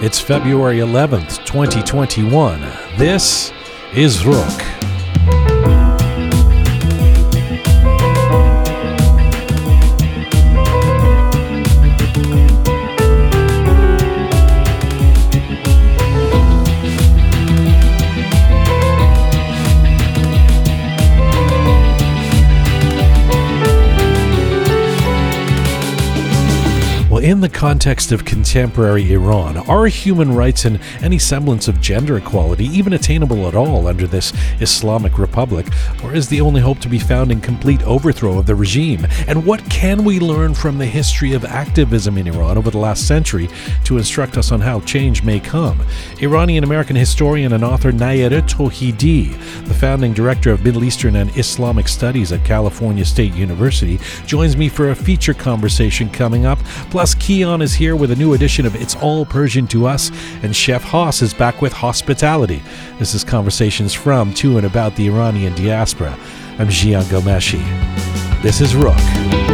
It's February 11th, 2021. This is Rook. In the context of contemporary Iran, are human rights and any semblance of gender equality even attainable at all under this Islamic Republic, or is the only hope to be found in complete overthrow of the regime? And what can we learn from the history of activism in Iran over the last century to instruct us on how change may come? Iranian American historian and author Nayere Tohidi, the founding director of Middle Eastern and Islamic Studies at California State University, joins me for a feature conversation coming up. Plus, Kian is here with a new edition of It's All Persian to Us, and Chef Haas is back with Hospitality. This is Conversations from, to, and about the Iranian diaspora. I'm Jian Ghomeshi. This is Rook.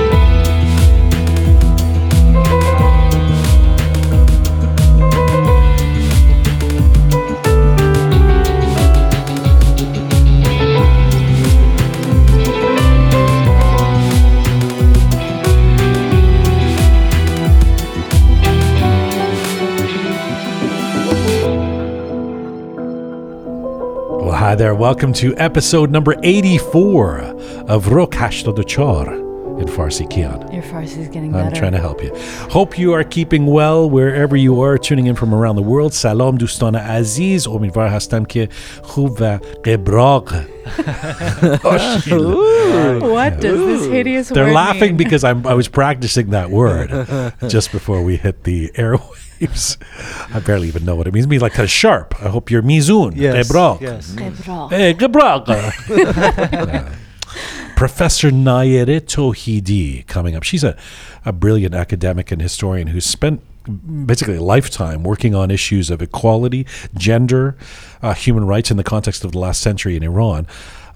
Hi there, welcome to episode number 84 of Rook Char in Farsi Kian. Your Farsi is getting better. I'm trying to help you. Hope you are keeping well wherever you are tuning in from around the world. Salam دوستان عزیز امیدوار هستم که خوب و قبراق What does this hideous They're word laughing mean? because I'm, I was practicing that word just before we hit the airwaves. I barely even know what it means. It means like kind of sharp. I hope you're mizun. Yes. قبراق. Yes. Qibra. Hey, قبراق. Professor Nayere Tohidi coming up. She's a, a brilliant academic and historian who's spent basically a lifetime working on issues of equality, gender, uh, human rights in the context of the last century in Iran.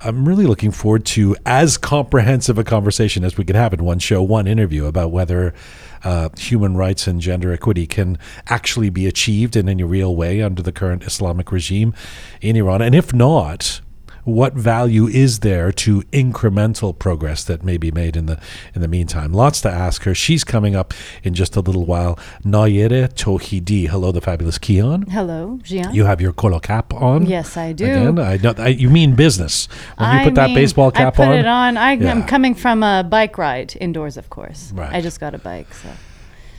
I'm really looking forward to as comprehensive a conversation as we can have in one show, one interview about whether uh, human rights and gender equity can actually be achieved in any real way under the current Islamic regime in Iran. And if not, what value is there to incremental progress that may be made in the in the meantime? Lots to ask her. She's coming up in just a little while. Nayere Tohidi. Hello, the fabulous Kian. Hello, Jian. You have your colo cap on. Yes, I do. Again, I know. I, you mean business when you I put that mean, baseball cap I put on? it on. I, Yeah. I'm coming from a bike ride indoors, of course. Right. I just got a bike, so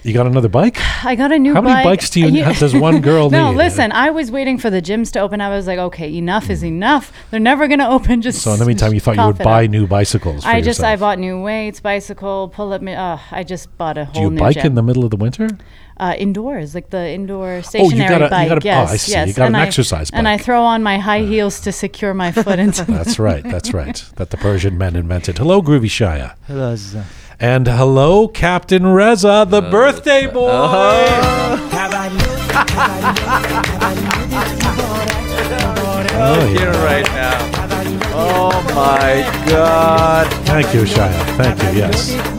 You got another bike? I got a new. How many bikes do you- does one girl no, need? listen. I was waiting for the gyms to open. Up. I was like, okay, enough is enough. They're never gonna open. Just Mm. So in the meantime, you thought you would buy up. new bicycles. For I just I bought new weights, bicycle, pull up. Uh, I just bought a Do whole you new bike gym. in the middle of the winter? uh, indoors, like the indoor Oh, you stationary got a- you bike. got a- oh, yes, I see. yes. You got and an I, exercise bike. And I throw on my high heels to secure my foot into. the- That's right. That's right. That the Persian men invented. Hello, Groovy Shaya. Hello, Azza. And hello, Captain Reza, the birthday boy. Oh, oh Here yeah. right now. Oh my God. Thank you, Shia. Thank you. Yes.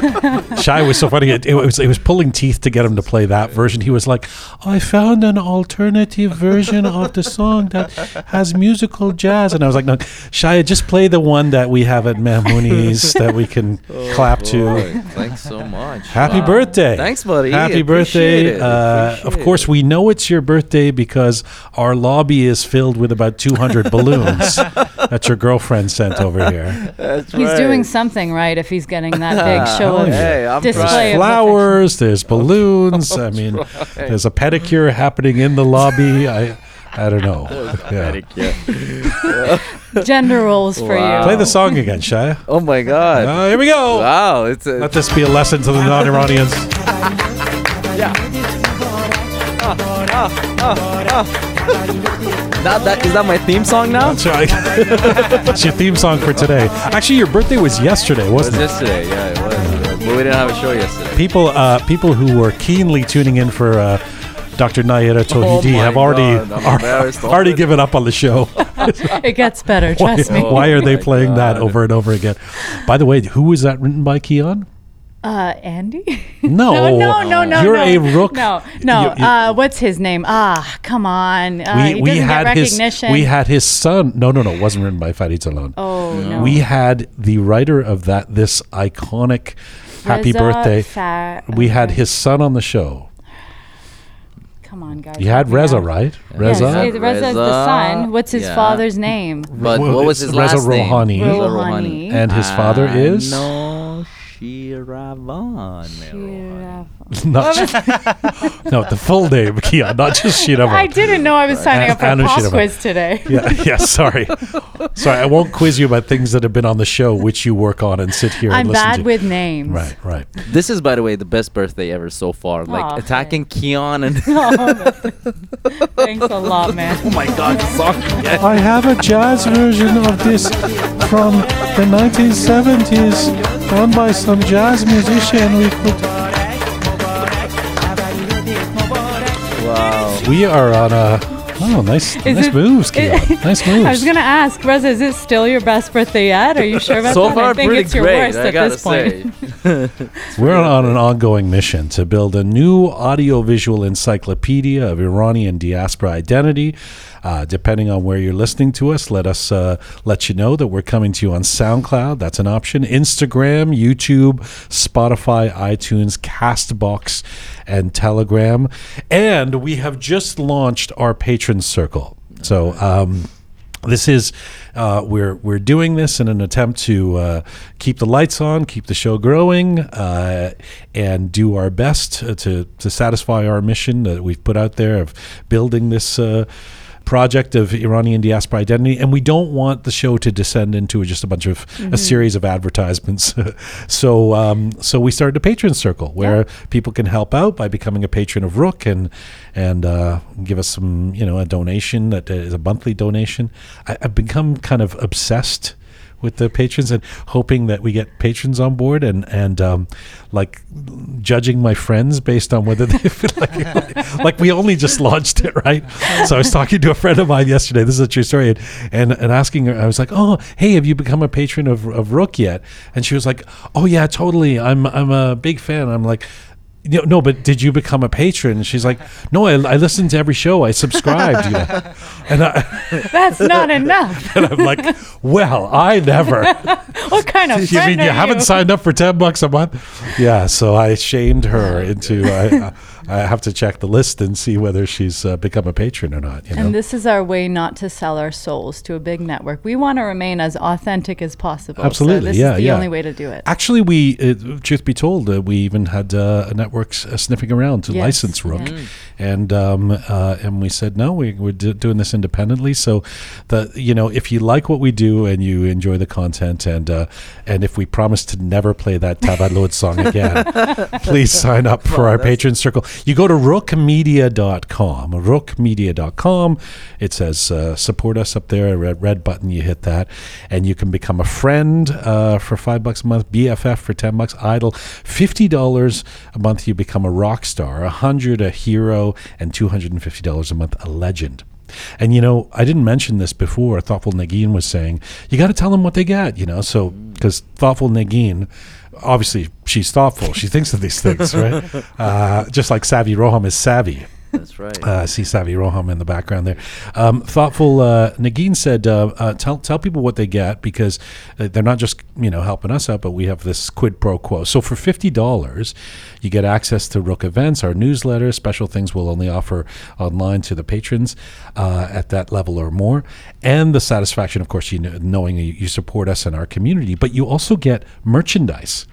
Shia was so funny. It, it was it was pulling teeth to get him to play that version. He was like, "I found an alternative version of the song that has musical jazz," and I was like, "No, Shia, just play the one that we have at Mahmooni's that we can clap to." Thanks so much. Happy Wow. birthday. Thanks, buddy. Happy Appreciate birthday. it. Uh, of course, we know it's your birthday because our lobby is filled with about 200 balloons that your girlfriend sent over here. That's He's right. doing something right if he's getting that big show Of yeah. Hey, I'm display trying. Flowers, there's balloons. I mean, there's a pedicure happening in the lobby. I I don't know. Yeah. affection. gender roles for Wow. you. Play the song again, Shia. Oh my God. Uh, here we go. wow, it's a, Let this be a lesson to the non-Iranians. that, that is that my theme song now? That's right. That's your theme song for today. Actually, your birthday was yesterday, It was wasn't it? yesterday, yeah, it was. But we didn't have a show yesterday. People, uh, people who were keenly tuning in for uh, Dr. Nayere Tohidi Oh have already God, are- already already. given up on the show. It gets better, why, trust me. why are they my playing that over and over again? By the way, who was that written by Kian? Uh, Andy? No, no, no, no, no. You're no. a rook. No, no. You- you- uh, what's his name? Ah, come on. Uh, we, we had get his we had his son. No, no, no. It wasn't written by Farid Salon. Oh no. We had the writer of that this iconic Happy Reza Birthday. Fa- oh we had his son on the show. Come on, guys. You had Reza, out. right? Yes, Reza. it- Reza's the son. What's his yeah. father's name? But what was it's his Reza last name? Rouhani. Reza Rouhani. And his uh, father is No, Shiravan. Rouhani. not just, no the full name, Kia, not just Shiravan. I didn't know I was signing up for a Anu quiz today. Yeah, yeah. Sorry, sorry. I won't quiz you about things that have been on the show, which you work on and sit here. I'm and listen bad to. with names. Right, right. This is, by the way, the best birthday ever so far. Like Aw, attacking Kian and. Oh, thanks a lot, man. oh my god, the song. I have a jazz version of this from the 1970s, done by some jazz musician. We could. Wow. We are on a. Oh, nice, Is nice it- moves, Kia. Nice moves. I was gonna ask, Reza, is it still your best birthday yet? Are you sure about So that? far, I think it's your great. worst I at gotta this point. say. We're on an ongoing mission to build a new audiovisual encyclopedia of Iranian diaspora identity. Uh, depending on where you're listening to us, let us uh, let you know that we're coming to you on SoundCloud. That's an option. Instagram, YouTube, Spotify, iTunes, Castbox, and Telegram. And we have just launched our patron circle. So. Um, this is uh, we're we're doing this in an attempt to uh, keep the lights on, keep the show growing, uh, and do our best to to satisfy our mission that we've put out there of building this. Project of Iranian diaspora identity and we don't want the show to descend into just a bunch of a series of advertisements. So um, so we started a patron circle where people can help out by becoming a patron of Rook and and uh, give us some you know a donation that is a monthly donation. I, I've become kind of obsessed with the patrons and hoping that we get patrons on board and and um, like judging my friends based on whether they feel like like we only just launched it right? So I was talking to a friend of mine yesterday. This is a true story. And and, and asking her I was like oh hey have you become a patron of, of Rook yet? And she was like oh yeah totally. I'm I'm a big fan. I'm like no, no, but did you become a patron? And she's like, no, I, I listened to every show. I subscribed, you know. And, I, That's not enough. and I'm like, well, I never. What kind of you friend mean you are haven't you? signed up for 10 bucks a month? Yeah, so I shamed her into, I, I have to check the list and see whether she's uh, become a patron or not, you know. And this is our way not to sell our souls to a big network. We want to remain as authentic as possible. Absolutely, So this yeah, is the yeah. only way to do it. Actually, we, uh, truth be told, uh, we even had uh, a network uh, sniffing around to Yes, license Rook, yeah. and um, uh, and we said no, we, we're d- doing this independently. So, the you know, if you like what we do and you enjoy the content, and uh, and if we promise to never play that Tavalod song again, please sign up for our patron circle. You go to rookmedia.com, rookmedia.com. It says uh, support us up there, a red, red button. You hit that, and you can become a friend uh, for five bucks a month, BFF for ten bucks, Idol fifty dollars a month. You become a rock star, a hundred a hero, and two hundred and fifty dollars a month a legend. And you know, I didn't mention this before. Thoughtful Nagin was saying you got to tell them what they get. You know, so because Thoughtful Nagin, obviously she's thoughtful. She thinks of these things, right? Uh, just like Savvy Roham is savvy. That's right. Uh, see Savvy Roham in the background there. Um, thoughtful uh, Nagin said, uh, uh, "Tell tell people what they get because uh, they're not just you know helping us out, but we have this quid pro quo. So for fifty dollars, you get access to Rook events, our newsletter, special things we'll only offer online to the patrons uh, at that level or more, and the satisfaction, of course, you know, knowing you, you support us and our community. But you also get merchandise.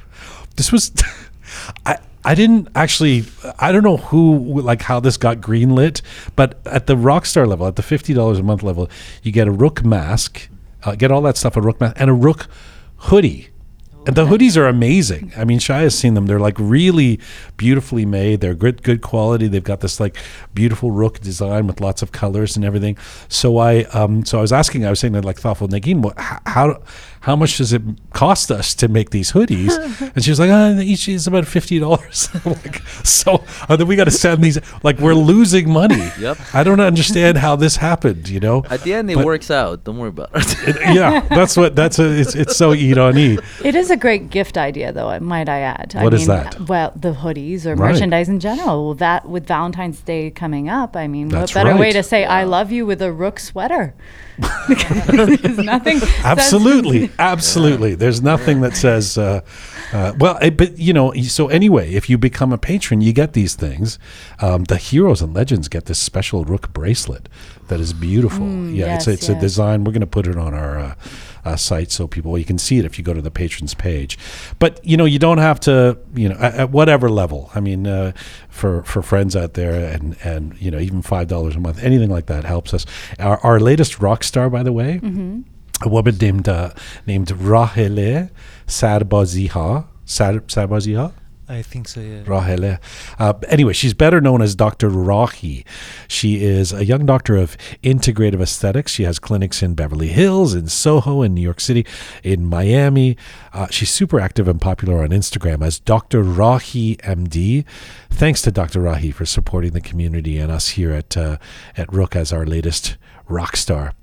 This was." I, I didn't actually I don't know who like how this got greenlit, but at the Rockstar level, at the fifty dollars a month level, you get a Rook mask, uh, get all that stuff a Rook mask and a Rook hoodie. And the hoodies are amazing. I mean, Shai has seen them. They're like really beautifully made. They're good, good quality. They've got this like beautiful rook design with lots of colors and everything. So I, um, so I was asking, I was saying to like thoughtful Nagin, what, how, how much does it cost us to make these hoodies? and she was like, oh, each is about fifty dollars. like, so uh, then we got to send these. Like we're losing money. Yep. I don't understand how this happened. You know. At the end, it But- works out. Don't worry about it. It- yeah, that's what that's a. It's, it's so irony. It is a great gift idea, though. Might I add? What I is mean, that? Well, the hoodies or Right. merchandise in general. Well, that with Valentine's Day coming up, I mean, That's what better way to say "I love you" with a Rook sweater? There's nothing. Absolutely, absolutely. There's nothing that says, uh, uh, well, eh, but you know. So anyway, if you become a patron, you get these things. Um, the heroes and legends get this special Rook bracelet that is beautiful. yeah, it's yes, it's a yes. design. We're going to put it on our. Uh, uh, site so people well, you can see it if you go to the patrons page but you know you don't have to you know at, at whatever level i mean uh, for for friends out there and and you know even five dollars a month anything like that helps us our, our latest rock star by the way a woman named uh, named Rahele Sarbaziha. Sar- Sarbaziha? I think so. Yeah. Rahele. Uh, anyway, she's better known as Dr. Rahi. She is a young doctor of integrative aesthetics. She has clinics in Beverly Hills, in Soho, in New York City, in Miami. Uh, she's super active and popular on Instagram as Dr. Rahi MD. Thanks to Dr. Rahi for supporting the community and us here at uh, at Rook as our latest rock star.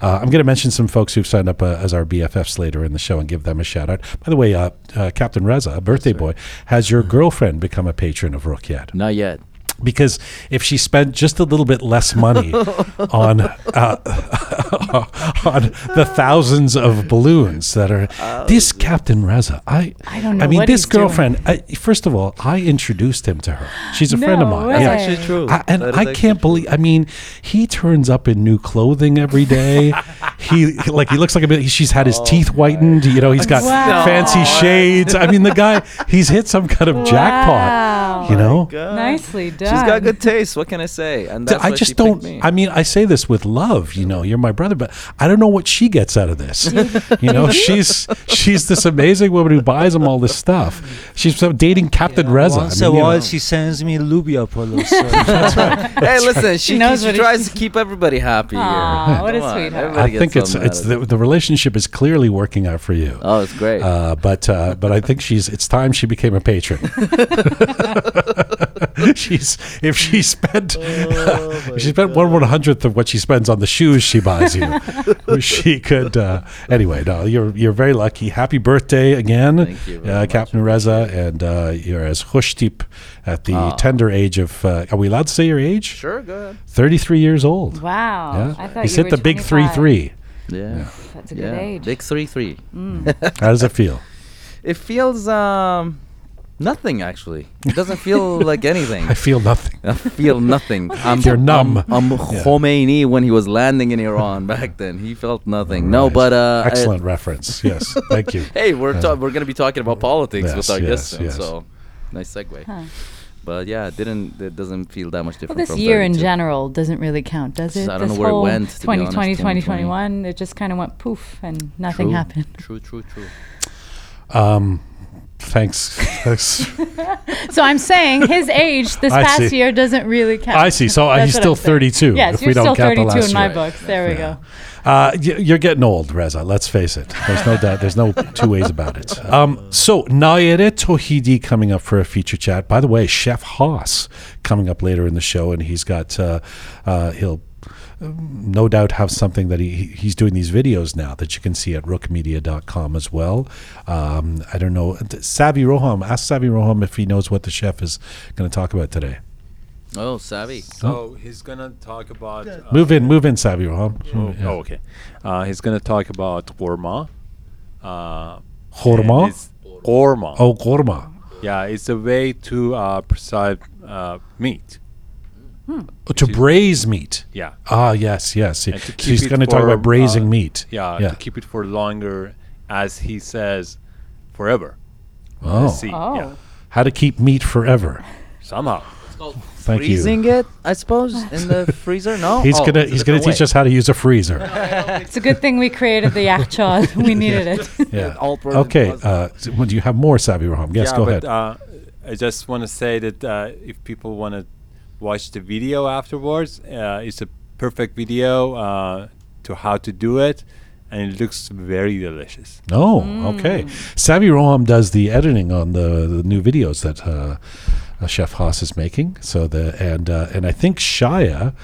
Uh, I'm going to mention some folks who've signed up uh, as our BFFs later in the show and give them a shout out. By the way, uh, uh, Captain Reza, a birthday boy, has your girlfriend become a patron of Rook yet? Not yet. Because if she spent just a little bit less money on uh, on the thousands of balloons that are this Captain Reza, I I don't know I mean, what this he's doing. girlfriend. I, first of all, I introduced him to her. She's a friend of No mine. way. Yeah. Actually true. I, and That is I can't true. believe. I mean, he turns up in new clothing every day. he like he looks like a bit. She's had his teeth whitened. You know, he's got Wow. fancy shades. I mean, the guy. He's hit some kind of jackpot. Wow. You know. Nicely done. She's got good taste. What can I say? And that's I why just she picked don't. me. I mean, I say this with love. You know, you're my brother, but I don't know what she gets out of this. you know, she's she's this amazing woman who buys him all this stuff. She's dating Captain Reza. Once I mean, a you know. while, she sends me Lubia polos. So hey, listen, she, knows she what tries to keep everybody happy Aw, here. what a Come on, sweetheart. everybody I think it's something it's out the, of it. the relationship is clearly working out for you. Oh, it's great. Uh, but uh, but I think she's it's time she became a patron. she's if she spent if she spent one one hundredth of what she spends on the shoes she buys you, she could. Uh, anyway, no, you're you're very lucky. Happy birthday again, Thank you uh. Captain Reza, and uh, you're as hushtip at the Ah. tender age of. Uh, are we allowed to say your age? sure, go ahead. Thirty three years old. Wow. Yeah, I thought he's you hit were the big three three. Yeah. That's a good Yeah. age. Big three three. How does it feel? It feels um nothing actually. It doesn't feel like anything. I feel nothing. I feel nothing. I'm, You're numb. I'm, I'm Khomeini when he was landing in Iran back then. He felt nothing. No, but uh, I- excellent reference. Yes, thank you. hey, we're ta- we're gonna be talking about politics Yes, with our yes, guests, soon, yes. so nice segue. Huh. But yeah, it didn't it doesn't feel that much different. Well, different. this from year in general doesn't really count, does it? I don't this know where it went, to 2020, honest, 2021, it just kind of went poof and nothing True, happened. True, true, true. Um, thanks. thanks. So I'm saying his age this I past see. year doesn't really count. I see. So uh, he's still 32. Yes, if you're we don't still count the 32 in my year. books. There we Yeah. go. Uh, you're getting old, Reza. Let's face it. There's no doubt. There's no two ways about it. Um, so Nayere Tohidi coming up for a feature chat. By the way, Chef Haas coming up later in the show, and he's got uh, uh, he'll no doubt have something that he he- he's doing these videos now that you can see at rookmedia.com as well. Um, I don't know. Savvy Roham, ask Savvy Roham if he knows what the chef is going to talk about today. Oh, savvy. So he's gonna talk about. Uh, Move in, move in, Savvy Roham. Oh, Yeah. oh, okay. Uh, he's gonna talk about korma. Uh, Khorma? and Korma. Oh, korma. Yeah, it's a way to uh, preside uh, meat. Oh, to braise meat. Yeah. Ah, yes, yes. And to keep She's going to talk about braising uh, meat. Yeah, yeah. to keep it for longer, as he says, forever. Oh, See, Oh. yeah, how to keep meat forever. somehow. Thank Freezing you. it, I suppose, in the freezer. No, He's Oh, gonna he's gonna different teach way. us how to use a freezer. It's a good thing we created the yak we needed it. Yeah. Alt version Okay. Uh, so, well, do you have more, Savvy Roham? Yes, yeah, go but, ahead. Uh, I just want to say that uh, if people want to watch the video afterwards, uh, it's a perfect video uh, to how to do it, and it looks very delicious. Oh, okay. Savvy Roham does the editing on the, the new videos that uh, uh, Chef Haas is making. So the and uh, and I think Shia,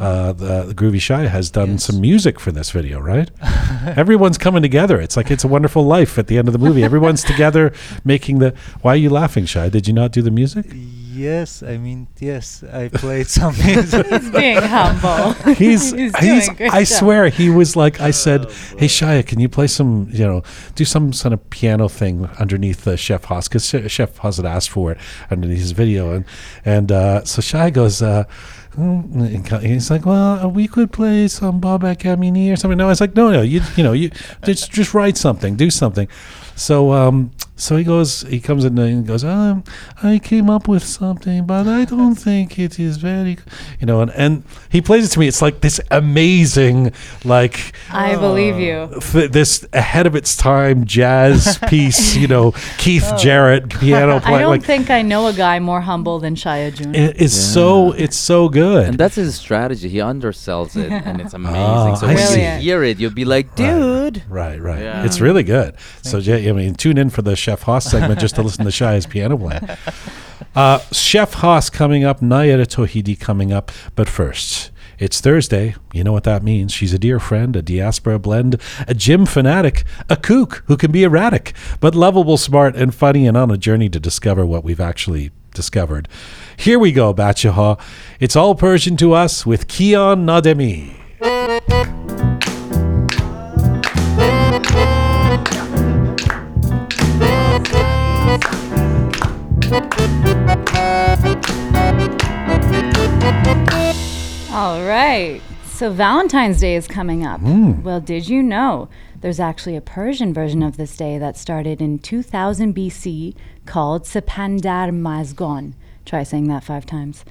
uh, the, the Groovy Shia, has done Yes. some music for this video, right? Everyone's coming together. It's like it's a wonderful life at the end of the movie. Everyone's together making the. Why are you laughing, Shia? Did you not do the music? Yes, I mean, yes, I played some music. He's being humble. He's, He's he's, doing a great I job. swear, he was like, I said, hey, Shia, can you play some, you know, do some sort of piano thing underneath the Chef Haas? Because Chef Haas had asked for it underneath his video. And, and uh, so Shia goes, uh, "Hmm," and he's like, well, uh, we could play some Baba Camini or something. No, I was like, no, no, you, you know, you just, just write something, do something. So, um, so he goes, he comes in and goes, um, I came up with something, but I don't think it is very, you know, and, and he plays it to me. It's like this amazing, like, I believe you. f- this ahead of its time jazz piece, you know, Keith Jarrett piano Oh. I don't Like, think I know a guy more humble than Shia Jun. it is so, it's so good. And that's his strategy. He undersells it, and it's amazing. Oh, so I when see. you hear it, you'll be like, dude. Right, right. Yeah. It's really good. so, yeah, I mean, tune in for the Chef Haas segment just to listen to Shia's piano playing. Uh, Chef Haas coming up, Nayere Tohidi coming up. But first, it's Thursday. You know what that means. She's a dear friend, a diaspora blend, a gym fanatic, a kook who can be erratic, but lovable, smart, and funny, and on a journey to discover what we've actually discovered. Here we go, Bachaha. It's all Persian to us with Kian Nademi. All right. So Valentine's Day is coming up. Hmm. Well, did you know there's actually a Persian version of this day that started in 2000 BC called Sepandar Mazgon. Try saying that five times.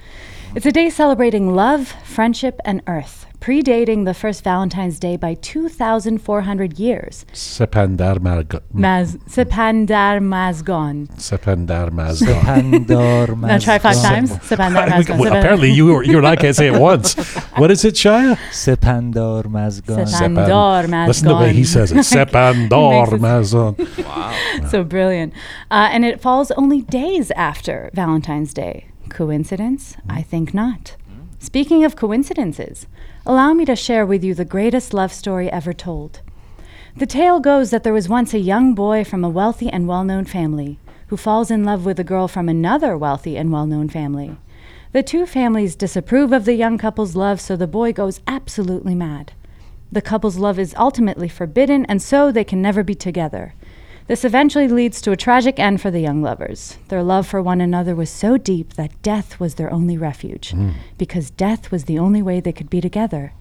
It's a day celebrating love, friendship, and earth, predating the first Valentine's Day by 2,400 years. Sepandar Marg- Maz- Sepandar Mazgon. Sepandar Mazgon. Pandor Now try five times. Sepandar We- Mazgon. well, apparently, you, or- you and I can't say it once. What is it, Shia? Sepandor Mazgon. Sepan- Sepandor Sepan- Listen to the way he says it. Sepandor Makes Mazgon. so brilliant. Uh, and it falls only days after Valentine's Day. Coincidence? I think not. Speaking of coincidences, allow me to share with you the greatest love story ever told. The tale goes that there was once a young boy from a wealthy and well known family who falls in love with a girl from another wealthy and well known family. The two families disapprove of the young couple's love, so the boy goes absolutely mad. The couple's love is ultimately forbidden, and so they can never be together. This eventually leads to a tragic end for the young lovers. Their love for one another was so deep that death was their only refuge, because death was the only way they could be together.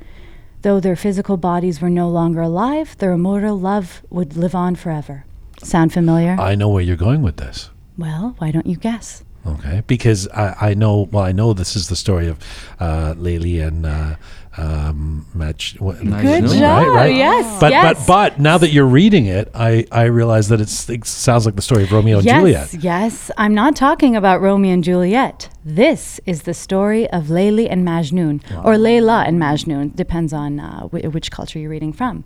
Though their physical bodies were no longer alive, their immortal love would live on forever. Sound familiar? I know where you're going with this. well, why don't you guess? Okay, because I, I know. Well, I know this is the story of uh, Layli and uh, um, Match. What, Good Good Majnun, job. Right, right. Yes. But yes. but but now that you're reading it, I I realize that it's, it sounds like the story of Romeo and yes, Juliet. Yes, I'm not talking about Romeo and Juliet. This is the story of Layli and Majnun, or Layla and Majnun, depends on uh, wh- which culture you're reading from.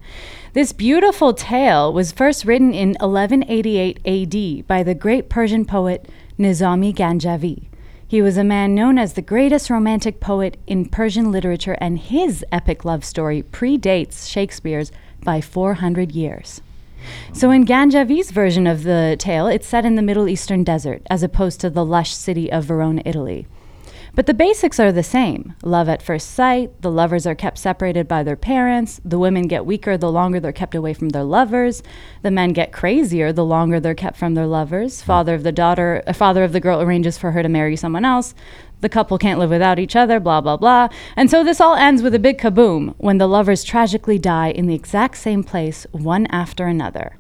This beautiful tale was first written in 1188 AD by the great Persian poet Nizami Ganjavi. He was a man known as the greatest romantic poet in Persian literature, and his epic love story predates Shakespeare's by 400 years. So, in Ganjavi's version of the tale, it's set in the Middle Eastern desert, as opposed to the lush city of Verona, Italy. But the basics are the same love at first sight, the lovers are kept separated by their parents, the women get weaker the longer they're kept away from their lovers, the men get crazier the longer they're kept from their lovers. Father of the daughter, uh, father of the girl arranges for her to marry someone else. The couple can't live without each other, blah, blah, blah. And so this all ends with a big kaboom when the lovers tragically die in the exact same place, one after another.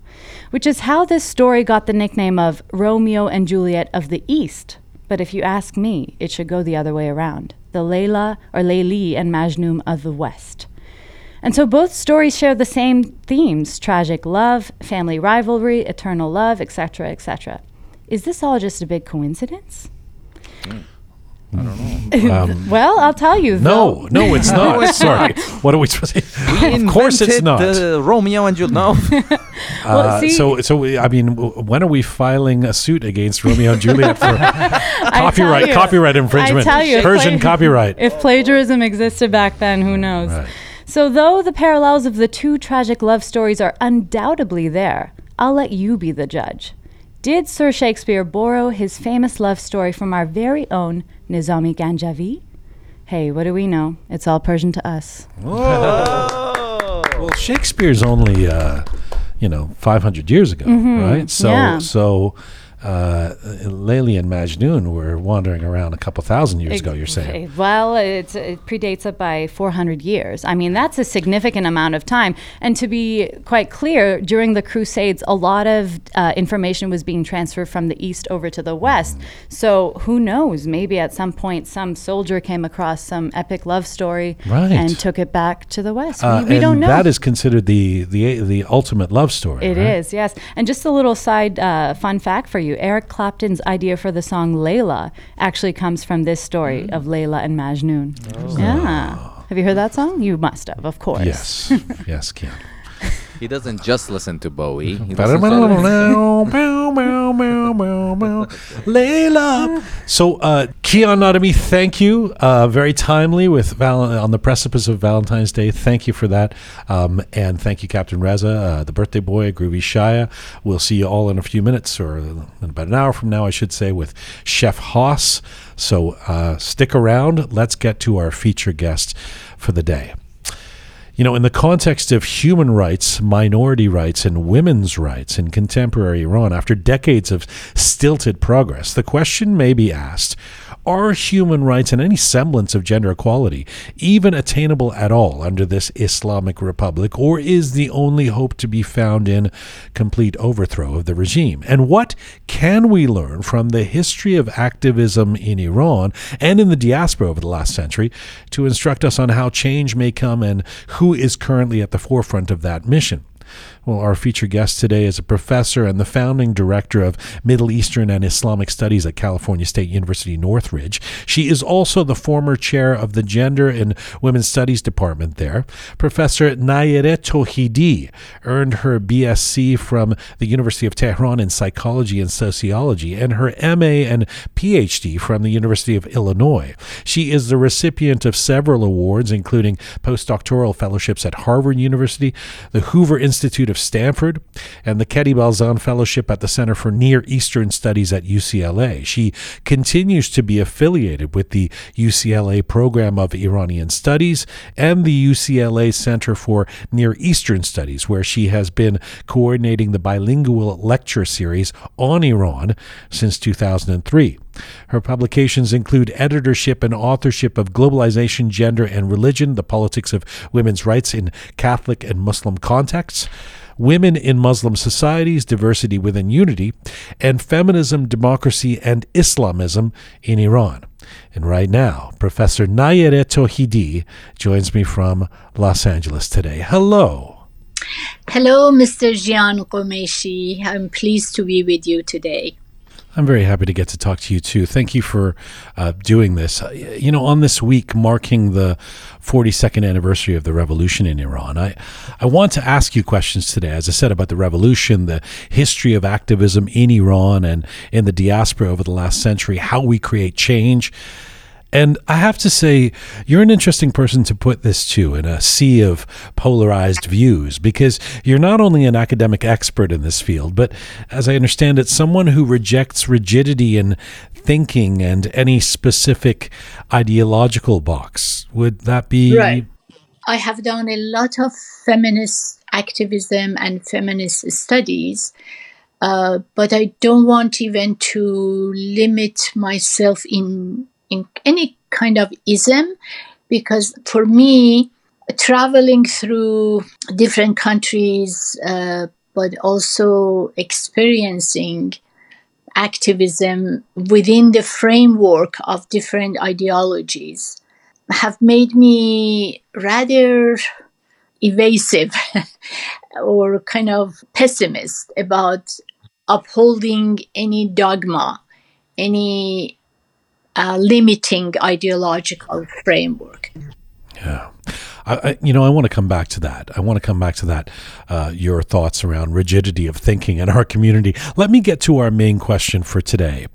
Which is how this story got the nickname of Romeo and Juliet of the East. But if you ask me, it should go the other way around the Layla or Layli and Majnun of the West. And so both stories share the same themes tragic love, family rivalry, eternal love, etc., etc. Is this all just a big coincidence? Hmm. Um, well, I'll tell you. no, though. no, it's not. Sorry. What are we supposed to We Of course it's not. the Romeo and Juliet. No. Well, Uh, so, so we- I mean, when are we filing a suit against Romeo and Juliet for copyright you- copyright infringement? I tell you, if Persian pla- copyright. If plagiarism existed back then, who knows? Right. So, though the parallels of the two tragic love stories are undoubtedly there, I'll let you be the judge. Did Sir Shakespeare borrow his famous love story from our very own Nizami Ganjavi? Hey, what do we know? It's all Persian to us. Well, Shakespeare's only, uh, you know, 500 years ago, right? So, Mm-hmm. yeah. so uh, and Majnun were wandering around a couple thousand years ago, you're saying. Well, it predates it by 400 years. I mean, that's a significant amount of time. And to be quite clear, during the Crusades, a lot of uh, information was being transferred from the east over to the west. So who knows? Maybe at some point, some soldier came across some epic love story Right. and took it back to the west. Uh, we we don't know. that is considered the, the, the ultimate love story. It right? is, yes. And just a little side uh, fun fact for you Eric Clapton's idea for the song Layla actually comes from this story Mm. of Layla and Majnun. Yeah. Have you heard that song? You must have, of course. Yes. yes, Keanu. He doesn't just listen to Bowie. He Layla. So, uh, Kian Nademi, thank you. Uh, very timely with val- on the precipice of Valentine's Day. Thank you for that. Um, and thank you, Captain Reza, uh, the birthday boy, Groovy Shia. We'll see you all in a few minutes, or in about an hour from now, I should say, with Chef Haas. So, uh, stick around. Let's get to our feature guest for the day. You know, in the context of human rights, minority rights, and women's rights in contemporary Iran, after decades of stilted progress, the question may be asked are human rights and any semblance of gender equality even attainable at all under this Islamic Republic, or is the only hope to be found in complete overthrow of the regime? And what can we learn from the history of activism in Iran and in the diaspora over the last century to instruct us on how change may come and who is currently at the forefront of that mission? Well, our featured guest today is a professor and the founding director of Middle Eastern and Islamic Studies at California State University Northridge. She is also the former chair of the Gender and Women's Studies Department there. Professor Nayere Tohidi earned her BSc from the University of Tehran in Psychology and Sociology and her MA and PhD from the University of Illinois. She is the recipient of several awards, including postdoctoral fellowships at Harvard University, the Hoover Institute of Stanford, and the Keddie Balzan Fellowship at the Center for Near Eastern Studies at UCLA. She continues to be affiliated with the UCLA Program of Iranian Studies and the UCLA Center for Near Eastern Studies, where she has been coordinating the bilingual lecture series on Iran since 2003. Her publications include editorship and authorship of Globalization, Gender, and Religion, the Politics of Women's Rights in Catholic and Muslim Contexts, Women in Muslim Societies, Diversity Within Unity, and Feminism, Democracy, and Islamism in Iran. And right now, Professor Nayere Tohidi joins me from Los Angeles today. Hello. Hello, Mr. Jian Ghomeshi. I'm pleased to be with you today. I'm very happy to get to talk to you too. Thank you for uh, doing this. Uh, you know, on this week marking the 42nd anniversary of the revolution in Iran, I, I want to ask you questions today, as I said, about the revolution, the history of activism in Iran and in the diaspora over the last century, how we create change. And I have to say, you're an interesting person to put this to in a sea of polarized views because you're not only an academic expert in this field, but as I understand it, someone who rejects rigidity in thinking and any specific ideological box. Would that be Right. I have done a lot of feminist activism and feminist studies, uh, but I don't want even to limit myself in in any kind of ism, because for me, traveling through different countries, uh, but also experiencing activism within the framework of different ideologies have made me rather evasive or kind of pessimist about upholding any dogma, any uh, limiting ideological framework. Yeah. I, I, you know, I want to come back to that. I want to come back to that. Uh, your thoughts around rigidity of thinking in our community. Let me get to our main question for today.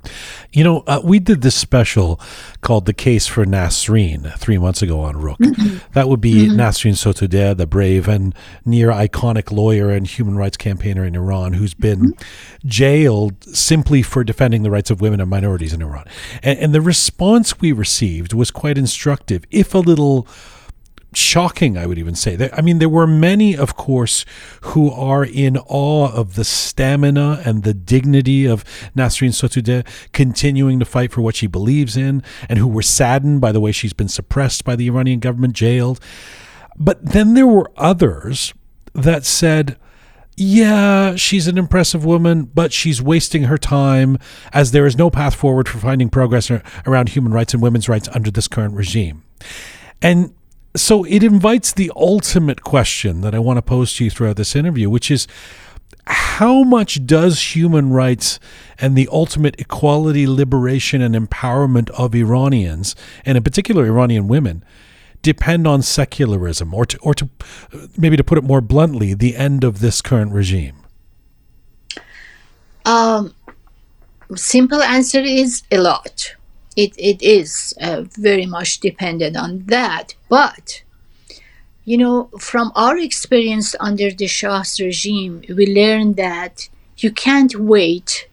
You know, uh, we did this special called "The Case for Nasreen" three months ago on Rook. Mm-hmm. That would be Nasreen Sotoudeh, the brave and near iconic lawyer and human rights campaigner in Iran, who's been Mm-hmm. jailed simply for defending the rights of women and minorities in Iran. And, and the response we received was quite instructive, if a little shocking, I would even say. I mean, there were many, of course, who are in awe of the stamina and the dignity of Nasrin Sotoudeh continuing to fight for what she believes in, and who were saddened by the way she's been suppressed by the Iranian government, jailed. But then there were others that said, yeah, she's an impressive woman, but she's wasting her time as there is no path forward for finding progress around human rights and women's rights under this current regime. And so it invites the ultimate question that I want to pose to you throughout this interview, which is how much does human rights and the ultimate equality, liberation, and empowerment of Iranians, and in particular Iranian women, depend on secularism, or to, or to maybe to put it more bluntly, the end of this current regime? Um, simple answer is a lot. It, it is uh, very much dependent on that. But, you know, from our experience under the Shah's regime, we learned that you can't wait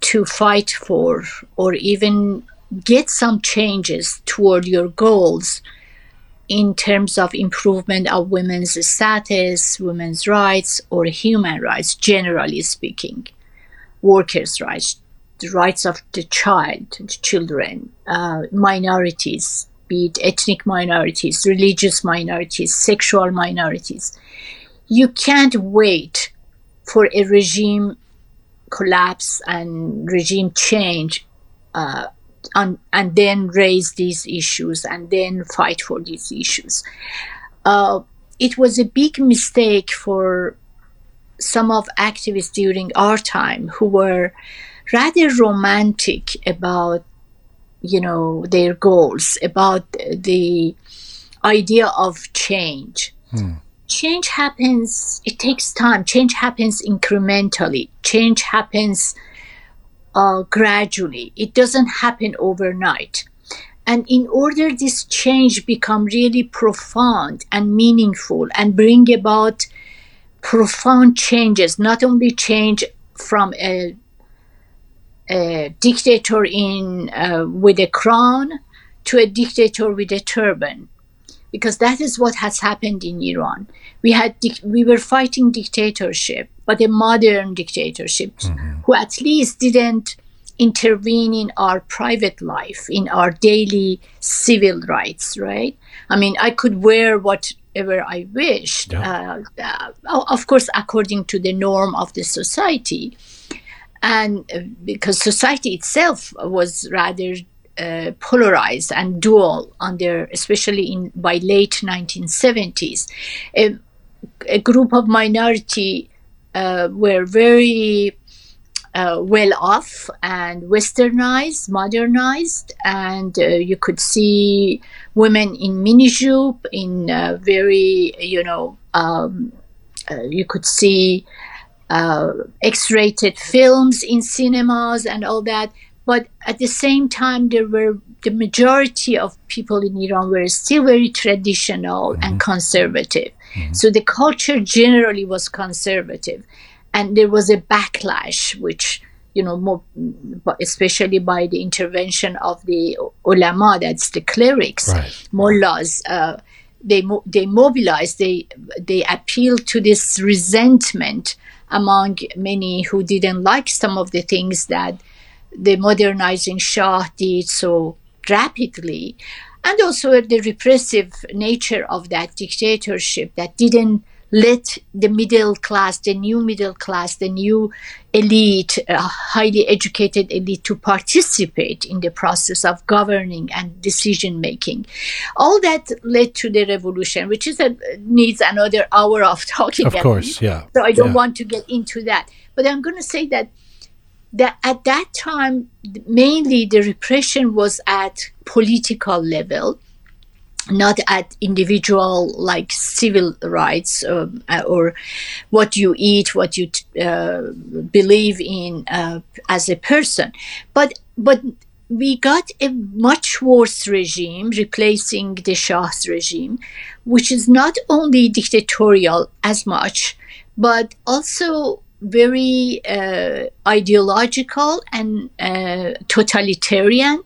to fight for or even get some changes toward your goals in terms of improvement of women's status, women's rights, or human rights, generally speaking, workers' rights, the rights of the child, the children, uh, minorities, be it ethnic minorities, religious minorities, sexual minorities. You can't wait for a regime collapse and regime change uh, and, and then raise these issues and then fight for these issues. Uh, it was a big mistake for some of activists during our time who were rather romantic about you know their goals about the idea of change. Change happens it takes time. Change happens incrementally. Change happens uh, gradually. It doesn't happen overnight. And in order this change become really profound and meaningful and bring about profound changes not only change from a, a dictator in uh, with a crown to a dictator with a turban because that is what has happened in Iran. We had we were fighting dictatorship, but a modern dictatorship who at least didn't intervene in our private life, in our daily civil rights. Right? I mean, I could wear whatever I wished, uh, uh, of course, according to the norm of the society, and uh, because society itself was rather uh, polarized and dual under especially in by late 1970s a, a group of minority uh, were very uh, well off and westernized modernized and uh, you could see women in mini jupe in uh, very you know um, uh, you could see uh, X-rated films in cinemas and all that. But at the same time, there were the majority of people in Iran were still very traditional and conservative. So the culture generally was conservative, and there was a backlash, which you know, more, especially by the intervention of the ulama, that's the clerics, Right. mullahs. Uh, they mo- they mobilized. They they appealed to this resentment among many who didn't like some of the things that the modernizing Shah did so rapidly, and also the repressive nature of that dictatorship that didn't let the middle class, the new middle class, the new elite, uh, highly educated elite to participate in the process of governing and decision making. All that led to the revolution, which is a, needs another hour of talking. Of course, yeah. So I don't yeah. want to get into that. But I'm going to say that that at that time, mainly the repression was at political level, not at individual like civil rights um, uh, or what you eat, what you uh, believe in uh, as a person, but but we got a much worse regime replacing the Shah's regime, which is not only dictatorial as much, but also very uh, ideological and uh, totalitarian.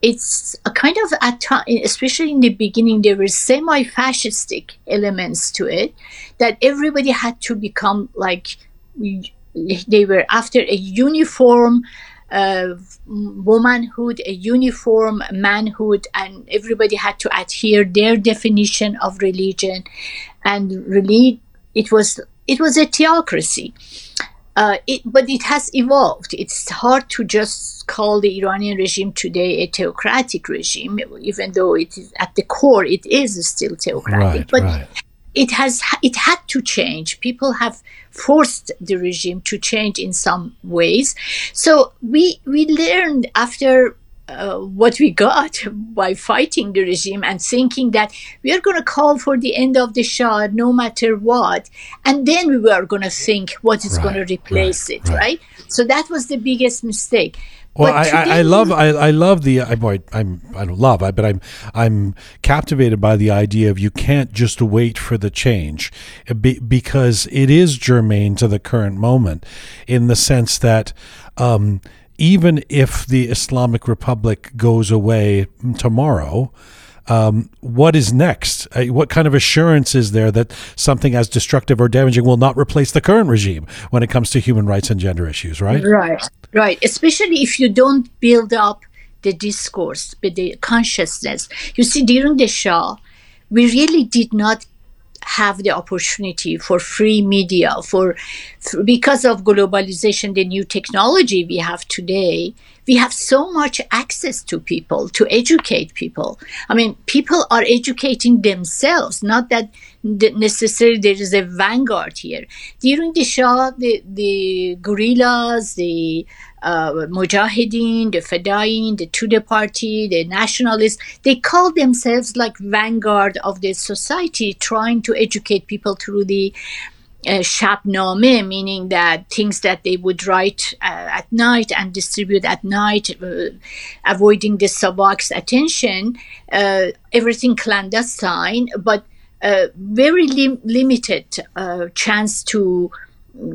It's a kind of, at especially in the beginning, there were semi-fascistic elements to it that everybody had to become like they were after a uniform uh, womanhood, a uniform manhood, and everybody had to adhere their definition of religion, and really, it was it was a theocracy. Uh, it, but it has evolved. It's hard to just call the Iranian regime today a theocratic regime, even though it is at the core it is still theocratic. Right, but right. it has it had to change. People have forced the regime to change in some ways. So we we learned after uh, what we got by fighting the regime and thinking that we are going to call for the end of the Shah no matter what, and then we were going to think what is Right, going to replace right, it, right. right. So that was the biggest mistake. Well, I, I, I love I, I love the I, boy, I'm I don't love I but I'm I'm captivated by the idea of you can't just wait for the change uh, be, because it is germane to the current moment in the sense that um, even if the Islamic Republic goes away tomorrow. Um, what is next? Uh, what kind of assurance is there that something as destructive or damaging will not replace the current regime when it comes to human rights and gender issues, right? Right, right. Especially if you don't build up the discourse, the consciousness. You see, during the Shah, we really did not have the opportunity for free media for, for because of globalization the new technology we have today we have so much access to people to educate people. I mean people are educating themselves not that necessarily there is a vanguard here. During the shah the, the guerrillas the uh, Mujahideen, the Fedayeen, the Tudeh party, the nationalists, they call themselves like vanguard of the society, trying to educate people through the uh, meaning that things that they would write uh, at night and distribute at night, uh, avoiding the SAVAK's attention, uh, everything clandestine, but uh, very lim- limited chance to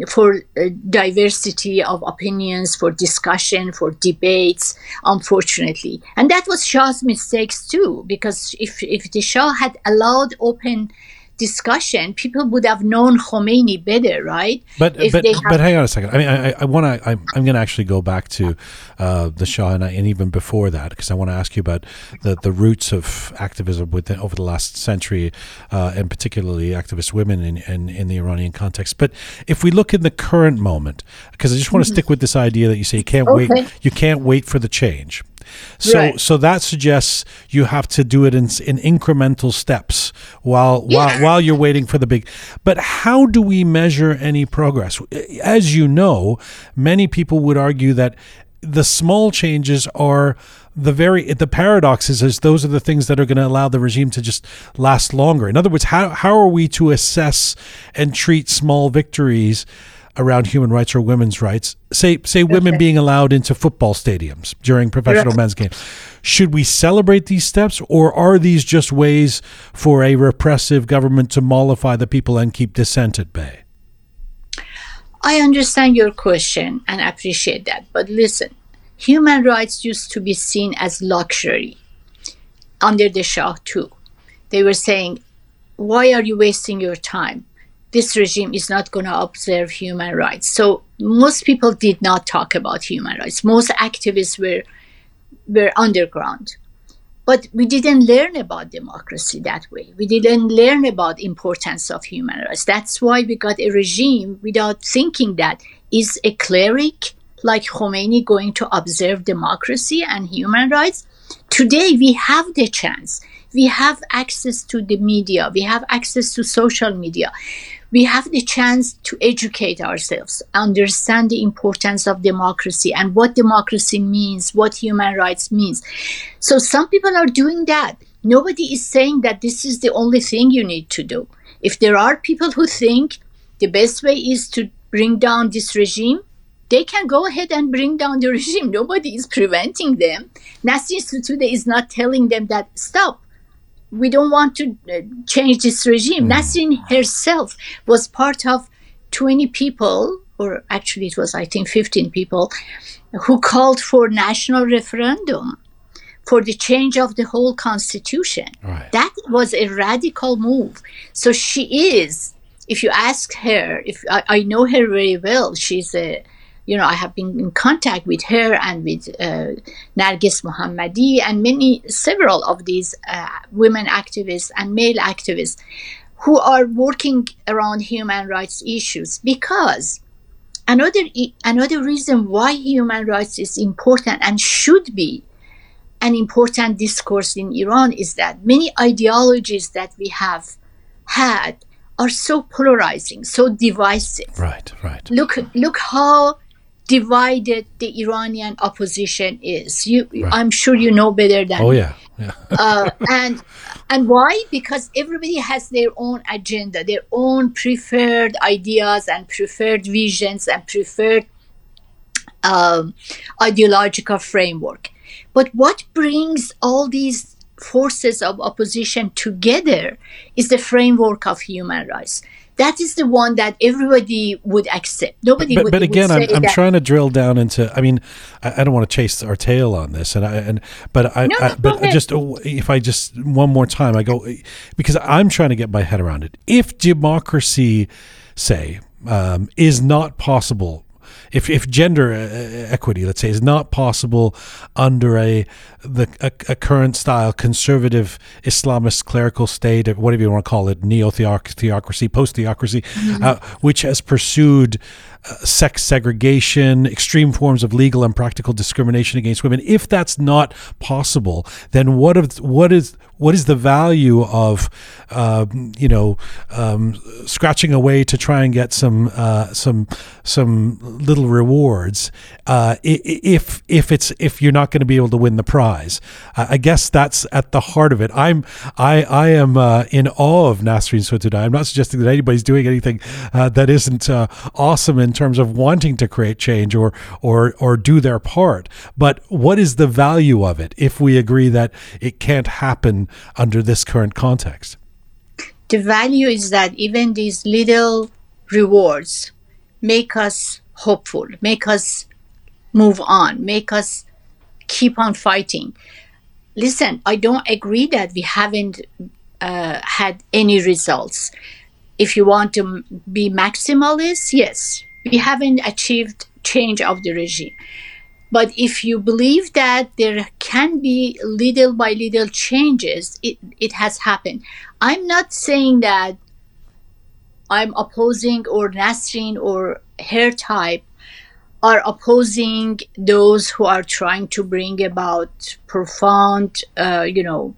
for uh, diversity of opinions, for discussion, for debates, unfortunately. And that was Shah's mistakes too, because if, if the Shah had allowed open discussion, people would have known Khomeini better, right? But If but they but hang on a second. I mean, I, I want to. I'm, I'm going to actually go back to uh, the Shah and, I, and even before that because I want to ask you about the, the roots of activism within over the last century, uh, and particularly activist women in, in in the Iranian context. But if we look in the current moment, because I just want to stick with this idea that you say you can't Okay. wait. You can't wait for the change. So Right. so that suggests you have to do it in, in incremental steps while while while you're waiting for the big. But how do we measure any progress? Eh, as you know, many people would argue that the small changes are the very eh, the paradox is, is those are the things that are going to allow the regime to just last longer. In other words, how how are we to assess and treat small victories? Around human rights or women's rights. Say say women being allowed into football stadiums during professional Right. men's games. Should we celebrate these steps or are these just ways for a repressive government to mollify the people and keep dissent at bay? I understand your question and appreciate that. But listen, human rights used to be seen as luxury under the Shah too. They were saying, why are you wasting your time? This regime is not going to observe human rights. So most people did not talk about human rights. Most activists were were underground. But we didn't learn about democracy that way. We didn't learn about importance of human rights. That's why we got a regime without thinking that is a cleric like Khomeini going to observe democracy and human rights? Today we have the chance. We have access to the media. We have access to social media. We have the chance to educate ourselves, understand the importance of democracy and what democracy means, what human rights means. So some people are doing that. Nobody is saying that this is the only thing you need to do. If there are people who think the best way is to bring down this regime, they can go ahead and bring down the regime. Nobody is preventing them. Nasrin Sotoudeh is not telling them that stop. We don't want to uh, change this regime. Nasrin herself was part of 20 people, or actually it was I think 15 people, who called for national referendum for the change of the whole constitution. Right. That was a radical move. So she is. If you ask her, if I, I know her very well, she's a you know, I have been in contact with her and with uh, Narges Mohammadi and many, several of these uh, women activists and male activists who are working around human rights issues because another another reason why human rights is important and should be an important discourse in Iran is that many ideologies that we have had are so polarizing, so divisive. Right, right. Look, look how divided the Iranian opposition is. You, Right. I'm sure you know better than Oh yeah, yeah. Uh, and and why? Because everybody has their own agenda, their own preferred ideas and preferred visions and preferred um, ideological framework. But what brings all these forces of opposition together is the framework of human rights. That is the one that everybody would accept. Nobody but, would, but would again, I'm, I'm that. trying to drill down into. I mean, I, I don't want to chase our tail on this, and I and but I, No, I but ahead. just uh, if I just one more time, I go because I'm trying to get my head around it. If democracy, say, um, is not possible. If, if gender uh, equity, let's say, is not possible under a the a, a current style conservative Islamist clerical state, whatever you want to call it, neo theocracy, post theocracy, uh, which has pursued uh, sex segregation, extreme forms of legal and practical discrimination against women. If that's not possible, then what of what is what is the value of um, you know um, scratching away to try and get some uh, some some little rewards uh, if if it's if you're not going to be able to win the prize? I I guess that's at the heart of it. I'm I I am uh, in awe of Nasrin Sotoudeh. I'm not suggesting that anybody's doing anything uh, that isn't uh, awesome in terms of wanting to create change or or or do their part. But what is the value of it if we agree that it can't happen under this current context? the value is that even these little rewards make us hopeful, make us move on, make us keep on fighting. Listen, I don't agree that we haven't uh, had any results. If you want to be maximalist, yes, we haven't achieved change of the regime. But if you believe that there can be little by little changes, it, it has happened. I'm not saying that I'm opposing or Nasrin or her type are opposing those who are trying to bring about profound, uh, you know,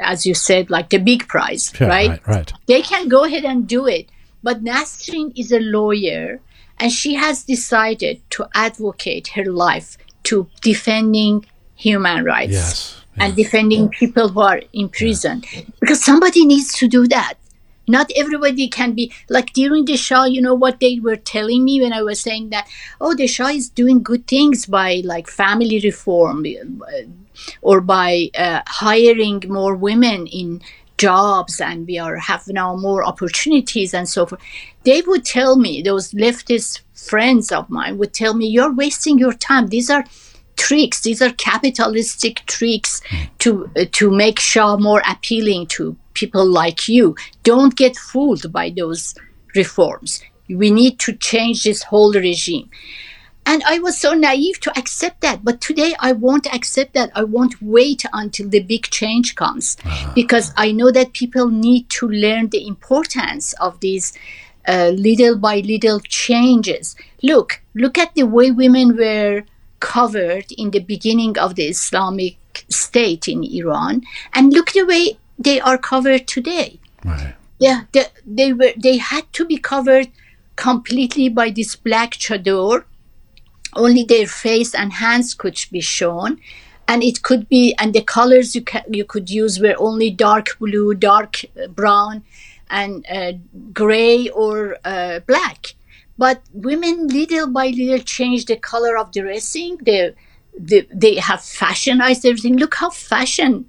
as you said, like the big prize, Yeah, right? right, right. they can go ahead and do it. But Nasrin is a lawyer and she has decided to advocate her life to defending human rights Yes. and defending people who are in prison because somebody needs to do that. Not everybody can be like during the Shah, you know what they were telling me when I was saying that, oh, the Shah is doing good things by like family reform uh, or by uh, hiring more women in jobs and we are have now more opportunities and so forth. They would tell me those leftist friends of mine would tell me you're wasting your time. These are tricks. These are capitalistic tricks to uh, to make Shah more appealing to people like you. Don't get fooled by those reforms. We need to change this whole regime and I was so naive to accept that. But today I won't accept that. I won't wait until the big change comes because I know that people need to learn the importance of these uh, little by little changes. Look, look at the way women were covered in the beginning of the Islamic state in Iran, and look the way they are covered today. Right. Yeah, they, they were they had to be covered completely by this black chador. Only their face and hands could be shown, and it could be and the colors you ca- you could use were only dark blue, dark uh, brown, and uh, gray or uh, black. But women, little by little, changed the color of the dressing. They they, they have fashionized everything. Look how fashion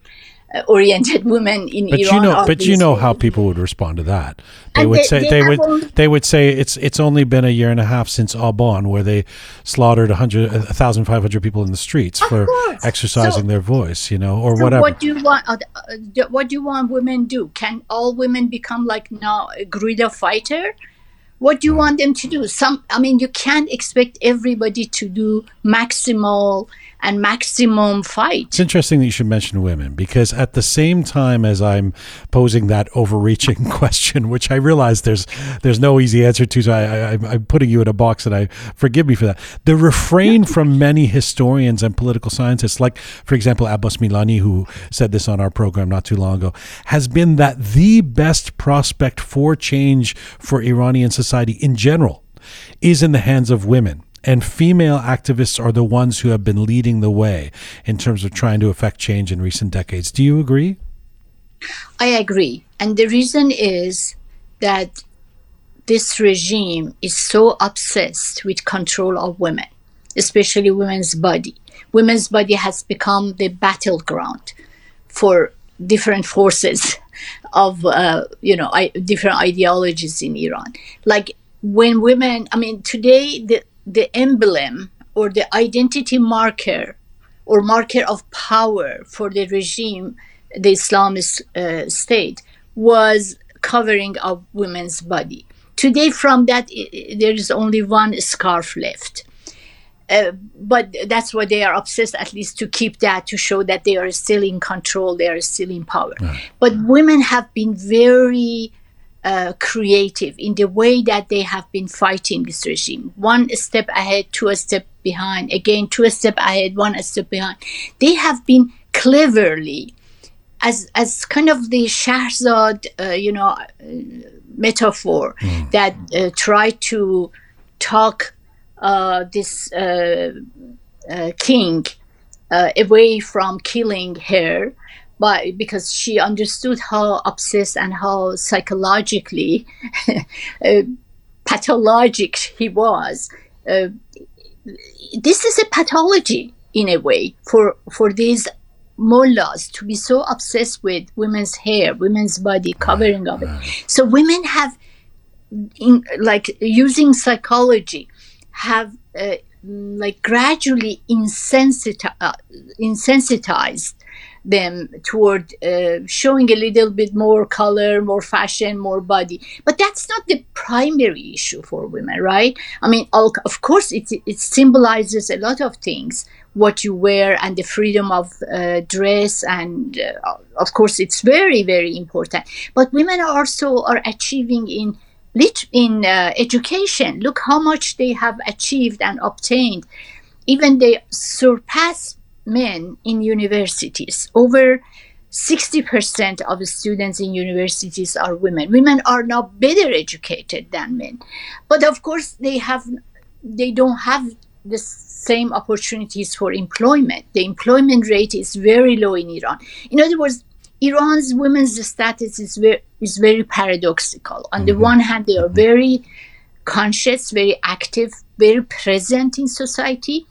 oriented women in But Iran you know, but you know how people would respond to that. They And would they- say they they would only- they would say it's it's only been a year and a half since Aban, where they slaughtered a hundred, a thousand five hundred people in the streets for course. exercising So- their voice, you know, or So whatever. What do you want? Uh, uh, what do you want women do? Can all women become like now a guerrilla fighter? What do you want them to do? Some, I mean, you can't expect everybody to do maximal and maximum fight. It's interesting that you should mention women because at the same time as I'm posing that overreaching question, which I realize there's there's no easy answer to, so I, I, I'm- I'm putting you in a box, and I forgive me for that. The refrain from many historians and political scientists, like for example Abbas Milani, who said this on our program not too long ago, has been that the best prospect for change for Iranian society in general is in the hands of women. And female activists are the ones who have been leading the way in terms of trying to affect change in recent decades. Do you agree? I agree. And the reason is that this regime is so obsessed with control of women, especially women's body. Women's body has become the battleground for different forces of, uh, you know, I, different ideologies in Iran. Like when women, I mean, today the, the emblem or the identity marker or marker of power for the regime, the Islamist uh, state, was covering of women's body. Today, from that, there is only one scarf left. Uh, but that's why they are obsessed, at least to keep that, to show that they are still in control, they are still in power. But women have been very uh, creative in the way that they have been fighting this regime. One step ahead, two a step behind, again, two a step ahead, one step behind. They have been cleverly, as, as kind of the Shahrzad, uh, you know, uh, metaphor that uh, try to talk uh, this uh, uh, king uh, away from killing her by because she understood how obsessed and how psychologically uh, pathologic he was. Uh, this is a pathology in a way for for these mullahs to be so obsessed with women's hair, women's body, covering of it. So women have, in, like using psychology, have uh, like gradually uh, insensitized them toward uh, showing a little bit more color, more fashion, more body. But that's not the primary issue for women, right? I mean, of course, it, it symbolizes a lot of things what you wear and the freedom of uh, dress and uh, of course it's very very important but women also are achieving in lit- in uh, education look how much they have achieved and obtained even they surpass men in universities. Over 60% of the students in universities are women. Women are now better educated than men. But of course they have they don't have the same opportunities for employment. The employment rate is very low in iran. In other words iran's women's status is very is very paradoxical. On the mm-hmm. one hand they are mm-hmm. very conscious very active very present in society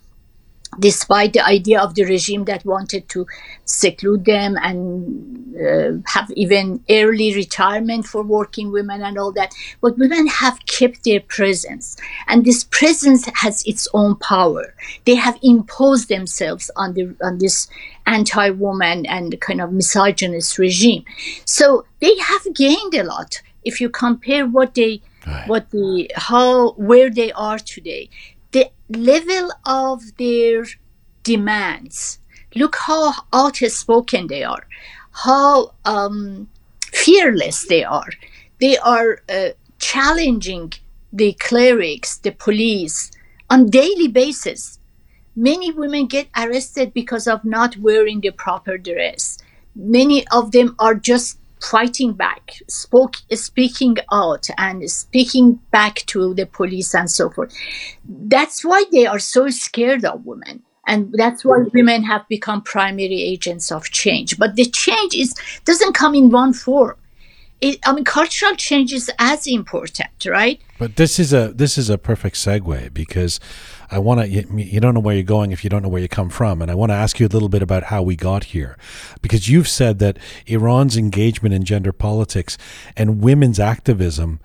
despite the idea of the regime that wanted to seclude them and uh, have even early retirement for working women and all that. But women have kept their presence, and this presence has its own power. They have imposed themselves on the on this anti-woman and kind of misogynist regime. So they have gained a lot if you compare what they what the how where they are today level of their demands. Look how outspoken they are, how um, fearless they are. They are uh, challenging the clerics, the police on daily basis. many women get arrested because of not wearing the proper dress. Many of them are just fighting back, spoke, speaking out, and speaking back to the police and so forth. That's why they are so scared of women. And that's why mm-hmm. women have become primary agents of change. But the change is doesn't come in one form. It, I mean, cultural change is as important, right? But this is a this is a perfect segue because I want to. You, you, don't know where you're going if you don't know where you come from, and I want to ask you a little bit about how we got here, because you've said that Iran's engagement in gender politics and women's activism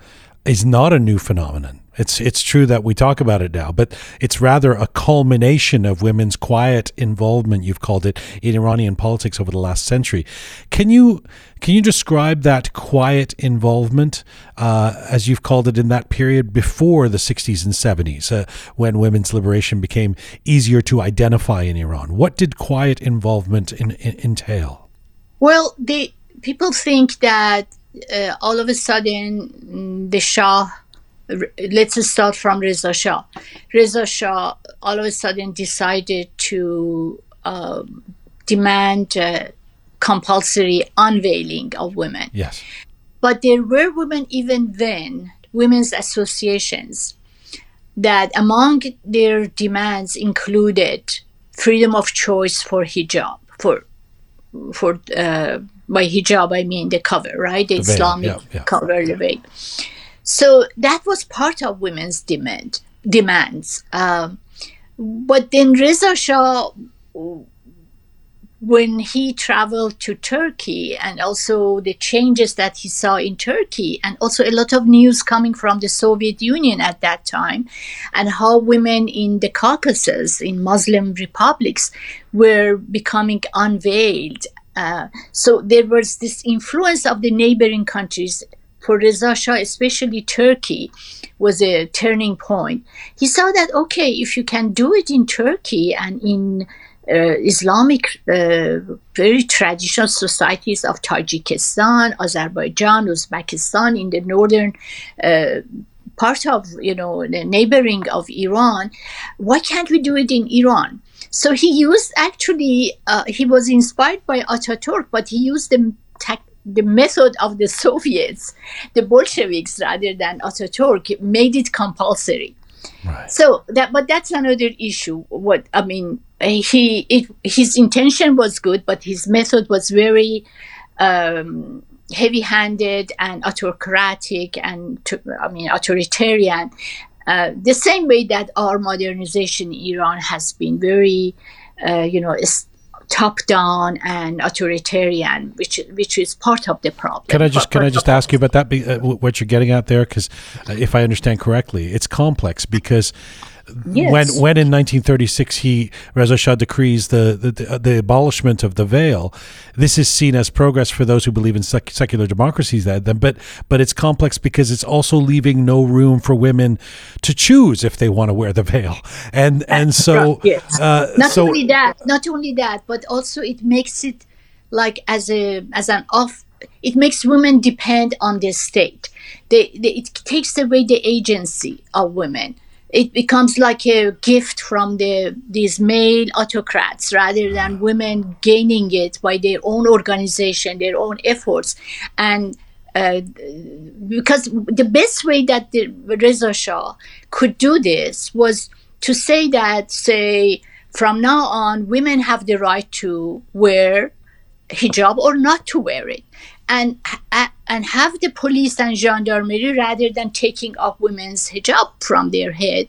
is not a new phenomenon. It's it's true that we talk about it now, but it's rather a culmination of women's quiet involvement. You've called it in Iranian politics over the last century. Can you can you describe that quiet involvement, uh, as you've called it, in that period before the 60s and 70s, uh, when women's liberation became easier to identify in Iran? What did quiet involvement in, in, entail? Well, the people think that uh, all of a sudden mm, the Shah let's start from Reza Shah. Reza Shah all of a sudden decided to uh, demand uh, compulsory unveiling of women. Yes. But there were women even then, women's associations, that among their demands included freedom of choice for hijab, for for uh, by hijab I mean the cover, right? The, the Islamic yeah, yeah. cover, the veil. So that was part of women's demand demands. Um, but then Reza Shah, when he traveled to Turkey, and also the changes that he saw in Turkey, and also a lot of news coming from the Soviet Union at that time, and how women in the Caucasus, in Muslim republics, were becoming unveiled. Uh, so there was this influence of the neighboring countries for Reza Shah, especially Turkey, was a turning point. He saw that, okay, if you can do it in Turkey and in uh, Islamic, uh, very traditional societies of Tajikistan, Azerbaijan, Uzbekistan, in the northern uh, part of, you know, the neighboring of Iran, why can't we do it in Iran? So he used actually, uh, he was inspired by Ataturk, but he used the tech the method of the Soviets, the Bolsheviks, rather than Ataturk, made it compulsory. Right. So that, but that's another issue. What I mean, he it, his intention was good, but his method was very um, heavy-handed and autocratic, and I mean authoritarian. Uh, the same way that our modernization in Iran has been very, uh, you know, top down and authoritarian, which which is part of the problem. Can I just can I just ask you about that? Uh, what you're getting at there, because uh, if I understand correctly, it's complex because Yes. When when in 1936 he Reza Shah decrees the, the the abolishment of the veil, this is seen as progress for those who believe in sec- secular democracies. That then, but but it's complex because it's also leaving no room for women to choose if they want to wear the veil, and and so yes. uh, not so, only that, not only that, but also it makes it like as a as an off it makes women depend on the state. They, they, it takes away the agency of women it becomes like a gift from the these male autocrats rather than women gaining it by their own organization, their own efforts, and uh, because the best way that the Reza Shah could do this was to say that, say, from now on, women have the right to wear hijab or not to wear it. And and have the police and gendarmerie rather than taking off women's hijab from their head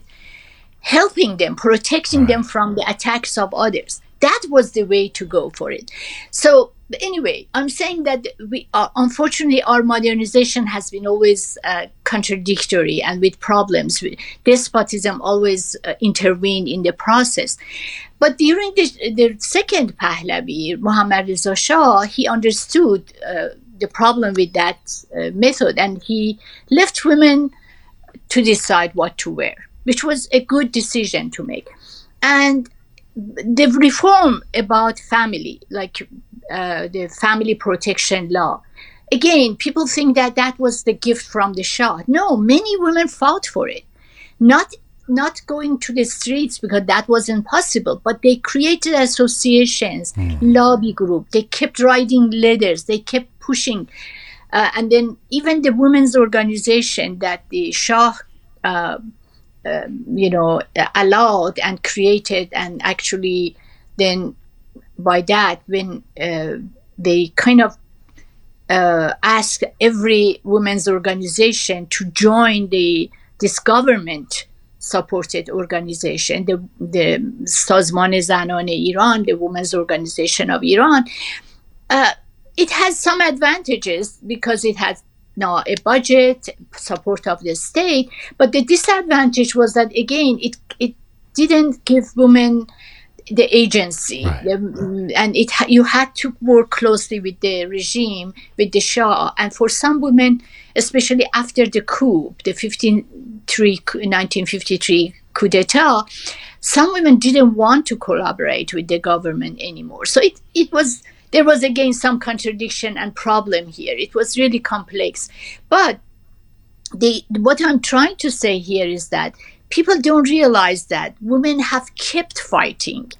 helping them protecting right. them from the attacks of others. That was the way to go for it. So anyway i'm saying that we are unfortunately our modernization has been always uh, contradictory and with problems. Despotism always uh, intervened in the process. But during the, the second Pahlavi, Muhammad Reza Shah, he understood uh, the problem with that uh, method and he left women to decide what to wear which was a good decision to make and the reform about family like uh, the family protection law again people think that that was the gift from the shah no many women fought for it not not going to the streets because that wasn't possible, but they created associations, lobby group. They kept writing letters. They kept pushing, uh, and then even the women's organization that the Shah. Uh, uh, you know, allowed and created, and actually, then by that, when uh, they kind of uh, asked every women's organization to join the this government supported organization, the, the Sazman Zanan Iran, the Women's Organization of Iran. Uh, it has some advantages because it has now a budget, support of the state, but the disadvantage was that again, it it didn't give women the agency, Right. The- and it you had to work closely with the regime, with the Shah, and for some women, especially after the coup, the 15, 1953 coup d'état, some women didn't want to collaborate with the government anymore. So it, it was there was again some contradiction and problem here. It was really complex. But the what I'm trying to say here is that people don't realize that women have kept fighting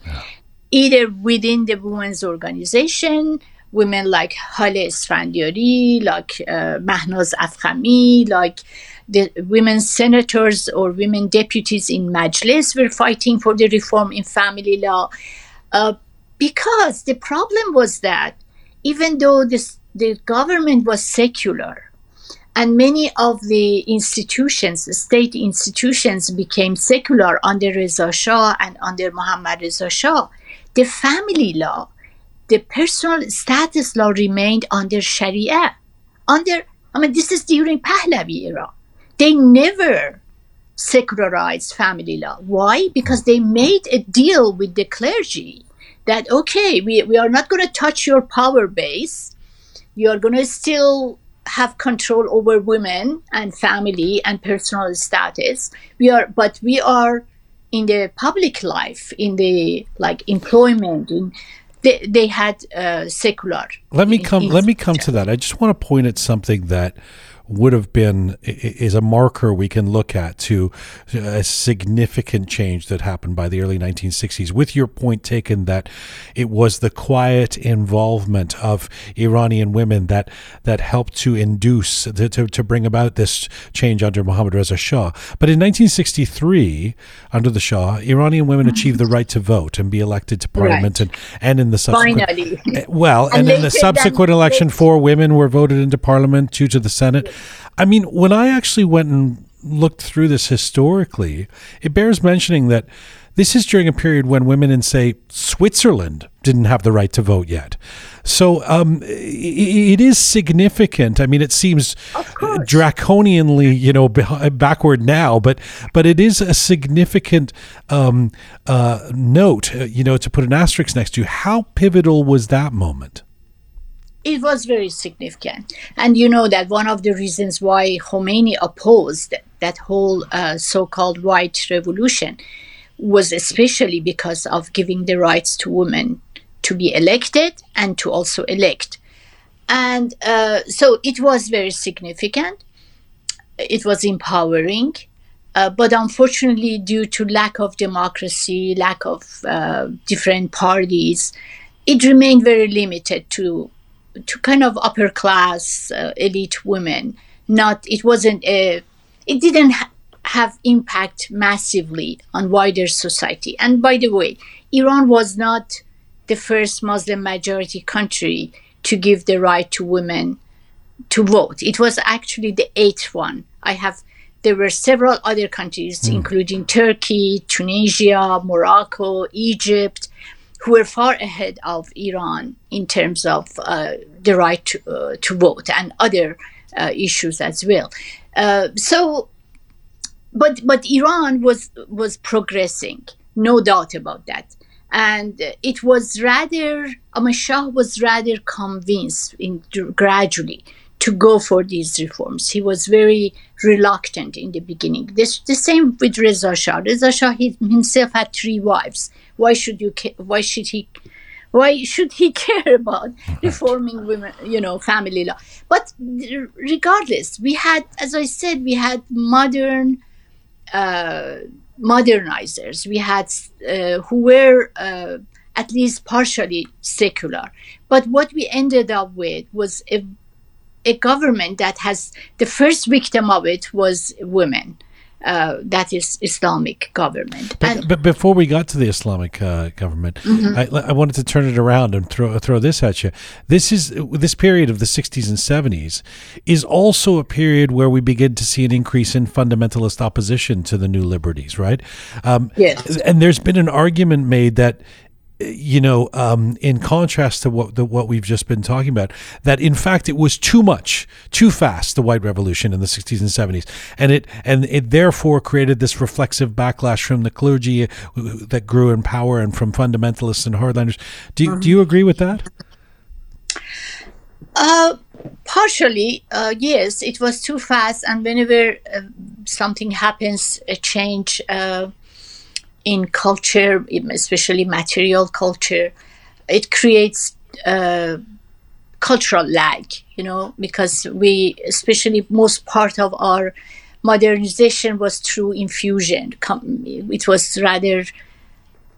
either within the women's organization women like Haleh Esfandiari, like uh, Mahnaz Afkhami, like the women senators or women deputies in Majlis were fighting for the reform in family law. Uh, because the problem was that even though this, the government was secular, and many of the institutions, state institutions, became secular under Reza Shah and under Muhammad Reza Shah. The family law, the personal status law remained under Sharia. Under, I mean, this is during Pahlavi era. They never secularized family law. Why? Because they made a deal with the clergy that, okay, we, we are not going to touch your power base. You are going to still have control over women and family and personal status. We are, but we are in the public life, in the like employment, in they, they had uh, secular. Let me in- come. Let me come to that. I just want to point at something that would have been is a marker we can look at to a significant change that happened by the early 1960s. With your point taken that it was the quiet involvement of Iranian women that that helped to induce to, to, to bring about this change under Mohammad Reza Shah. But in 1963, under the Shah, Iranian women achieved the right to vote and be elected to parliament and and in the subsequent Finally. uh, Well, and, And in the subsequent election, four women were voted into parliament, two to the Senate. I mean, when I actually went and looked through this historically, it bears mentioning that this is during a period when women in, say, Switzerland didn't have the right to vote yet. So um, it is significant. I mean, it seems draconianly, you know, backward now, but but it is a significant um, uh, note, uh, you know, to put an asterisk next to. How pivotal was that moment? It was very significant. And you know that one of the reasons why Khomeini opposed that whole uh, so called white revolution was especially because of giving the rights to women to be elected and to also elect. And uh, so it was very significant. It was empowering. Uh, but unfortunately, due to lack of democracy, lack of uh, different parties, it remained very limited to to kind of upper class uh, elite women. Not it wasn't a it didn't ha- have impact massively on wider society. And by the way, Iran was not the first Muslim majority country to give the right to women to vote. It was actually the eighth one. I have there were several other countries, including Turkey, Tunisia, Morocco, Egypt, who were far ahead of Iran in terms of uh, the right to, uh, to vote and other uh, issues as well. Uh, so, but but Iran was was progressing, no doubt about that, and it was rather Shah was rather convinced in gradually to go for these reforms. He was very reluctant in the beginning. This the same with Reza Shah. Reza Shah he, himself had three wives. Why should you? Why should he? Why should he care about reforming women? You know, family law. But regardless, we had, as I said, we had modern uh, modernizers. We had uh, who were uh, at least partially secular. But what we ended up with was a, a government that has the first victim of it was women. Uh, that is Islamic government. But, And- but before we got to the Islamic uh, government, Mm-hmm. I, I wanted to turn it around and throw throw this at you. This is this period of the 60s and 70s is also a period where we begin to see an increase in fundamentalist opposition to the new liberties, right? Um, Yes. And there's been an argument made that you know, um, in contrast to what the, what we've just been talking about, that in fact it was too much, too fast, the white revolution in the 60s and 70s, and it and it therefore created this reflexive backlash from the clergy uh, that grew in power and from fundamentalists and hardliners. Do you, do you agree with that? Uh, partially, uh, yes, it was too fast, and whenever uh, something happens, a change uh, in culture, especially material culture, it creates uh, cultural lag. You know, because we, especially most part of our modernization was through infusion. It was rather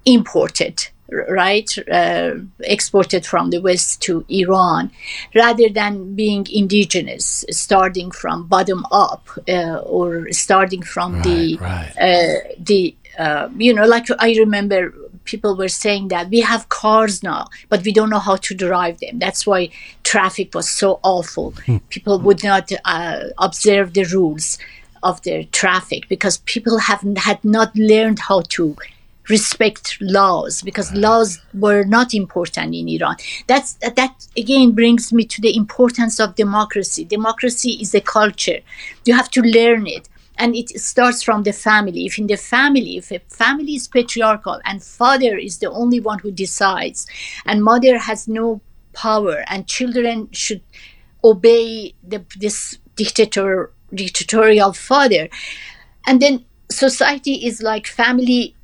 imported right uh, exported from the west to iran rather than being indigenous starting from bottom up uh, or starting from the right. uh, the uh, you know like i remember people were saying that we have cars now but we don't know how to drive them that's why traffic was so awful people would not uh, observe the rules of their traffic because people have had not learned how to respect laws because laws were not important in Iran. That's that again brings me to the importance of democracy. Democracy is a culture. You have to learn it. And it starts from the family. If in the family, if a family is patriarchal and father is the only one who decides, and mother has no power, and children should obey the, this dictator dictatorial father, and then society is like family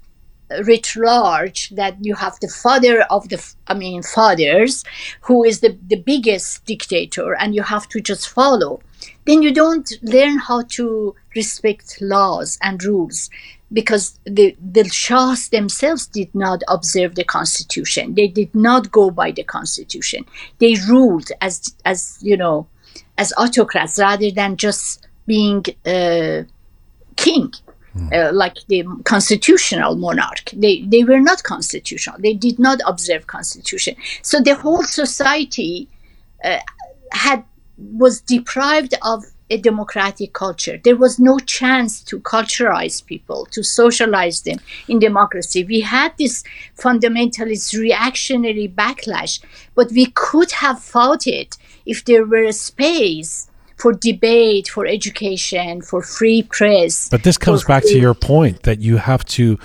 writ large that you have the father of the i mean fathers who is the, the biggest dictator and you have to just follow then you don't learn how to respect laws and rules because the, the shahs themselves did not observe the constitution they did not go by the constitution they ruled as as you know as autocrats rather than just being uh, king uh, like the constitutional monarch. They they were not constitutional. They did not observe constitution. So the whole society uh, had was deprived of a democratic culture. There was no chance to culturalize people, to socialize them in democracy. We had this fundamentalist reactionary backlash, but we could have fought it if there were a space for debate, for education, for free press. But this comes back to your point that you have to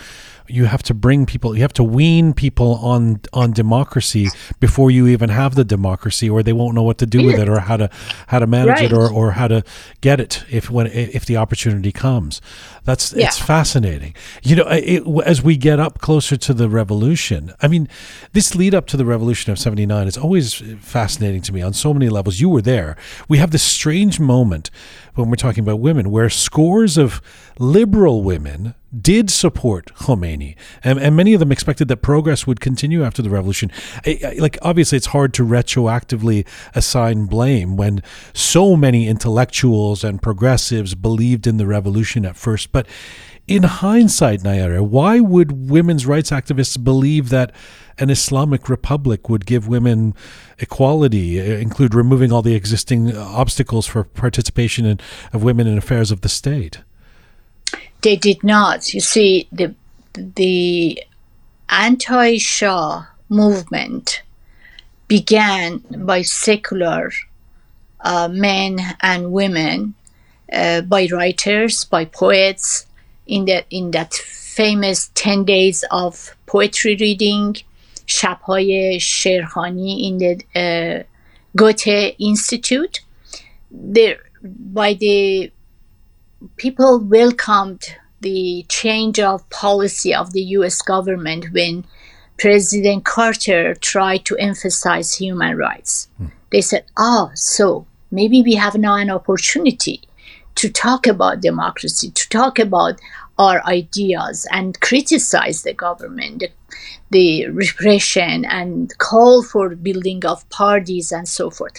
you have to bring people you have to wean people on on democracy before you even have the democracy or they won't know what to do with it or how to how to manage it or, or how to get it if when if the opportunity comes that's it's fascinating you know it, as we get up closer to the revolution i mean this lead up to the revolution of 79 is always fascinating to me on so many levels you were there we have this strange moment when we're talking about women where scores of liberal women did support Khomeini, and, and many of them expected that progress would continue after the revolution. I- I- like, obviously, it's hard to retroactively assign blame when so many intellectuals and progressives believed in the revolution at first. But in hindsight, Nayere, why would women's rights activists believe that an Islamic republic would give women equality, uh, include removing all the existing obstacles for participation in, of women in affairs of the state? They did not. You see, the the anti-Shah movement began by secular uh, men and women, uh, by writers, by poets, in that in that famous ten days of poetry reading, شبهای شعرخوانی in the uh, Goethe Institute. There, by the people welcomed the change of policy of the US government when President Carter tried to emphasize human rights. They said, ah, so maybe we have now an opportunity to talk about democracy, to talk about our ideas and criticize the government, the, the repression, and call for building of parties and so forth.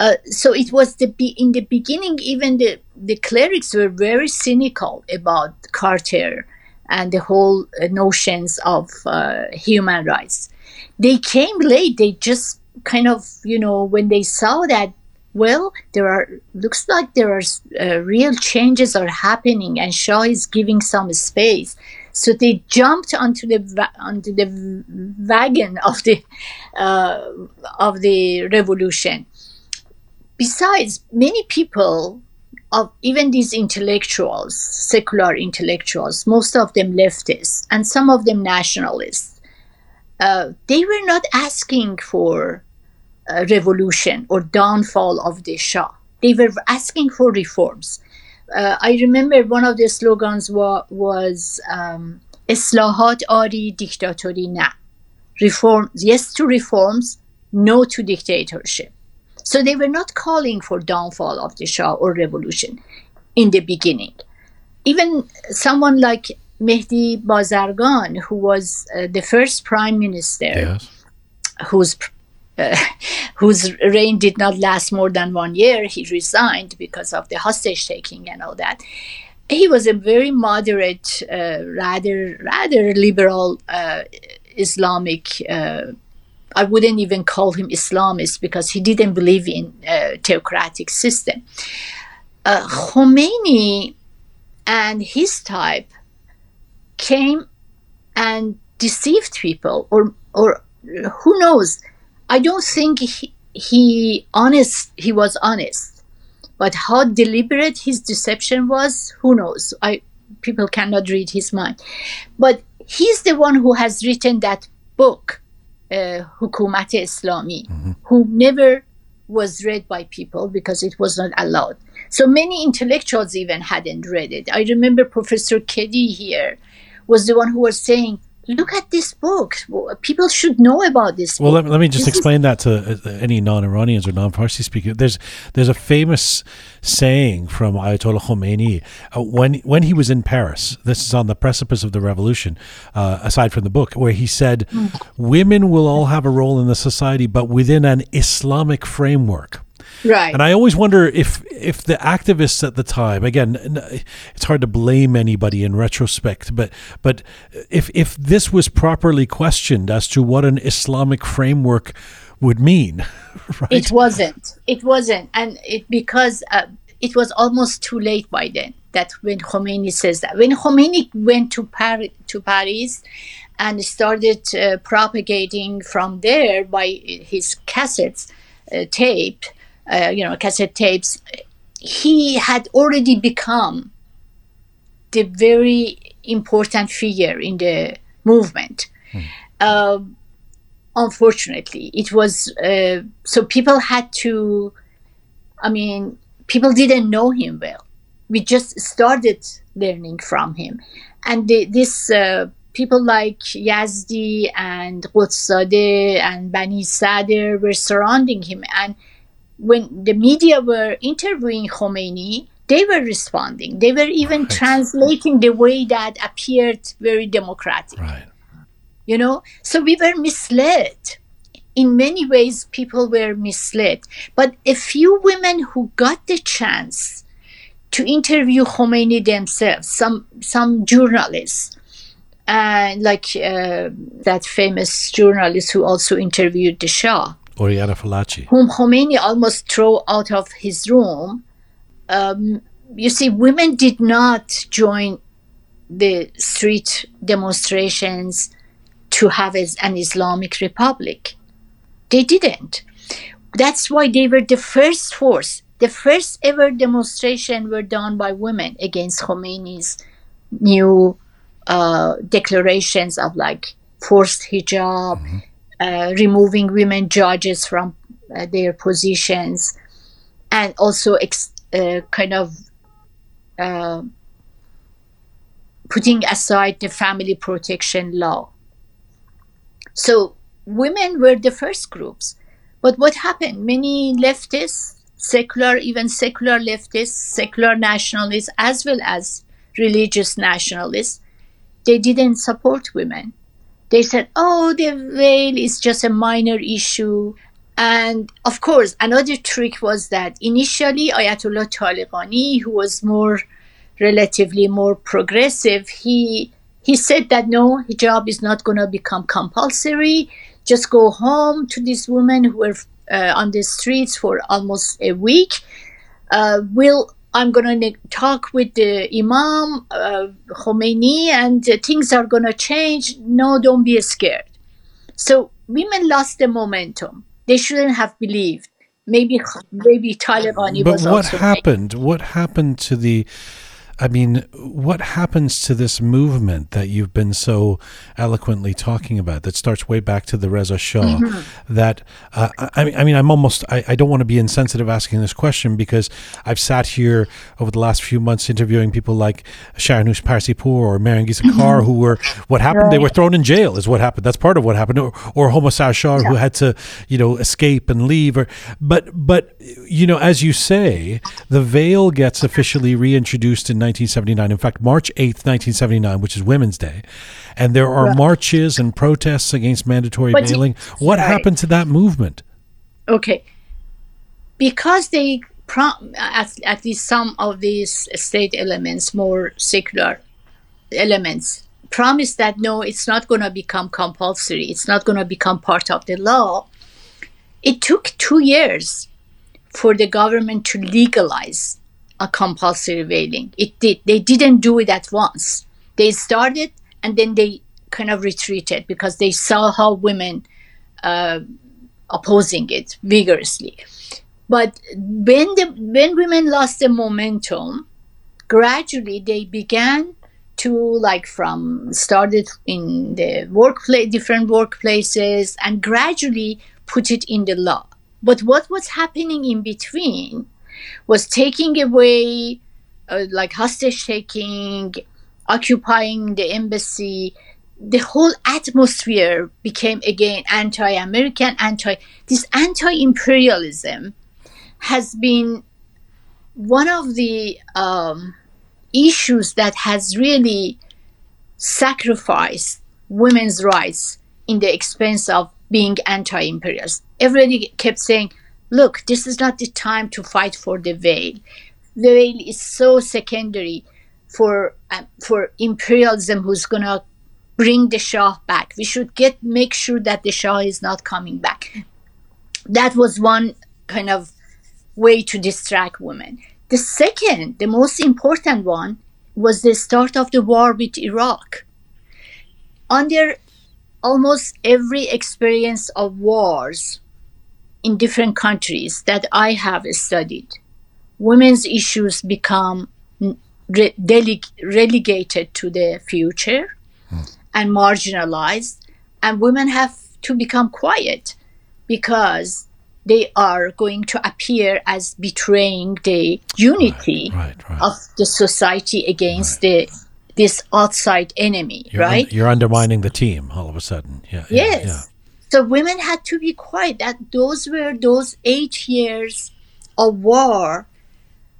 Uh, so it was the in the beginning, even the, the clerics were very cynical about Carter and the whole uh, notions of uh, human rights. They came late. They just kind of, you know, when they saw that well, there are looks like there are uh, real changes are happening, and Shah is giving some space. So they jumped onto the onto the wagon of the uh, of the revolution. Besides, many people of even these intellectuals, secular intellectuals, most of them leftists, and some of them nationalists, uh, they were not asking for uh, revolution or downfall of the Shah. They were asking for reforms. Uh, I remember one of the slogans wa- was um, "Islahat ari diktatori na." Reform, yes to reforms, no to dictatorship. So they were not calling for downfall of the Shah or revolution in the beginning. Even someone like Mehdi Bazargan, who was uh, the first prime minister, Yes. whose uh, whose reign did not last more than one year. He resigned because of the hostage taking and all that. He was a very moderate, uh, rather rather liberal uh, Islamic. Uh, I wouldn't even call him Islamist because he didn't believe in uh, theocratic system. Khomeini and his type came and deceived people, or or who knows I don't think he, he honest he was honest, but how deliberate his deception was, who knows? I people cannot read his mind, but he's the one who has written that book, uh, Hukumat Islami, who never was read by people because it was not allowed. So many intellectuals even hadn't read it. I remember Professor Keddie here was the one who was saying look at this book. People should know about this. Well, book. let, let me just This is- explain that to uh, any non-Iranians or non-Farsi speakers. There's there's a famous saying from Ayatollah Khomeini uh, when when he was in Paris. This is on the precipice of the revolution. Uh, aside from the book, where he said, "Women will all have a role in the society, but within an Islamic framework." Right. And I always wonder if if the activists at the time, again, it's hard to blame anybody in retrospect, but but if if this was properly questioned as to what an Islamic framework would mean, right? It wasn't. It wasn't, and it because uh, it was almost too late by then. That when Khomeini says that, when Khomeini went to Paris, to Paris, and started uh, propagating from there by his cassettes, uh, tape, uh, you know, cassette tapes, he had already become the very important figure in the movement. Um, unfortunately it was uh, so people had to i mean people didn't know him well. We just started learning from him. And the, this uh, people like yazdi and Ghotbzadeh and bani sadr were surrounding him. And when the media were interviewing khomeini they were responding. They were even Right. translating the way that appeared very democratic. Right. you know? So we were misled. In many ways people were misled. But a few women who got the chance to interview khomeini themselves some some journalists and like uh, that famous journalist who also interviewed the shah Oriana Fallaci. whom Khomeini almost threw out of his room. Um, you see, women did not join the street demonstrations to have an Islamic republic. They didn't. That's why they were the first force. The first ever demonstration were done by women against Khomeini's new uh, declarations of like forced hijab, uh, removing women judges from uh, their positions, and also ex- uh, kind of uh, putting aside the family protection law. So women were the first groups. But what happened? Many leftists, secular, even secular leftists, secular nationalists, as well as religious nationalists, they didn't support women. They said, oh, the veil is just a minor issue. And of course, another trick was that initially Ayatollah Taleqani, who was more relatively more progressive, he he said that no, hijab is not going to become compulsory. Just go home to these women who were uh, on the streets for almost a week. Uh, will I'm going to talk with the Imam uh, Khomeini, and uh, things are going to change. No, don't be scared. So women lost the momentum. They shouldn't have believed. Maybe maybe Taliban but what happened? What happened to the? I mean, what happens to this movement that you've been so eloquently talking about that starts way back to the Reza Shah? Mm-hmm. That uh, I mean, I mean, I'm almost I, I don't want to be insensitive asking this question because I've sat here over the last few months interviewing people like Shahrnush Parsipour or Mariam Gisa Mm-hmm. Who were what happened? They were thrown in jail. Is what happened. That's part of what happened. Or, or Homa Sarshar who had to you know escape and leave. Or but but you know as you say, the veil gets officially reintroduced in 1979. In fact, March 8th, 1979, which is Women's Day, and there are marches and protests against mandatory But- veiling. What Right. happened to that movement? okay because they prom- at, at least some of these state elements more secular elements promise that no it's not going to become compulsory it's not going to become part of the law it took two years for the government to legalize a compulsory veiling it did they didn't do it at once they started and then they kind of retreated because they saw how women uh, opposing it vigorously. But when the when women lost the momentum, gradually they began to like from started in the workplace different workplaces and gradually put it in the law. But what was happening in between was taking away uh, like hostage taking, occupying the embassy, the whole atmosphere became again anti-American, anti this anti-imperialism has been one of the um, issues that has really sacrificed women's rights in the expense of being anti-imperialist. Everybody kept saying, "Look, this is not the time to fight for the veil. The veil is so secondary for uh, for imperialism, who's gonna bring the Shah back. We should get make sure that the Shah is not coming back. That was one kind of way to distract women. The second, the most important one, was the start of the war with Iraq. Under almost every experience of wars in different countries that I have studied, women's issues become re- deleg- relegated to the future hmm. and marginalized, and women have to become quiet because they are going to appear as betraying the unity Right, right. of the society against the this outside enemy, You're, un- right? you're undermining the team all of a sudden. Yeah. yeah, Yes. yeah. So women had to be quiet. That those were those eight years of war,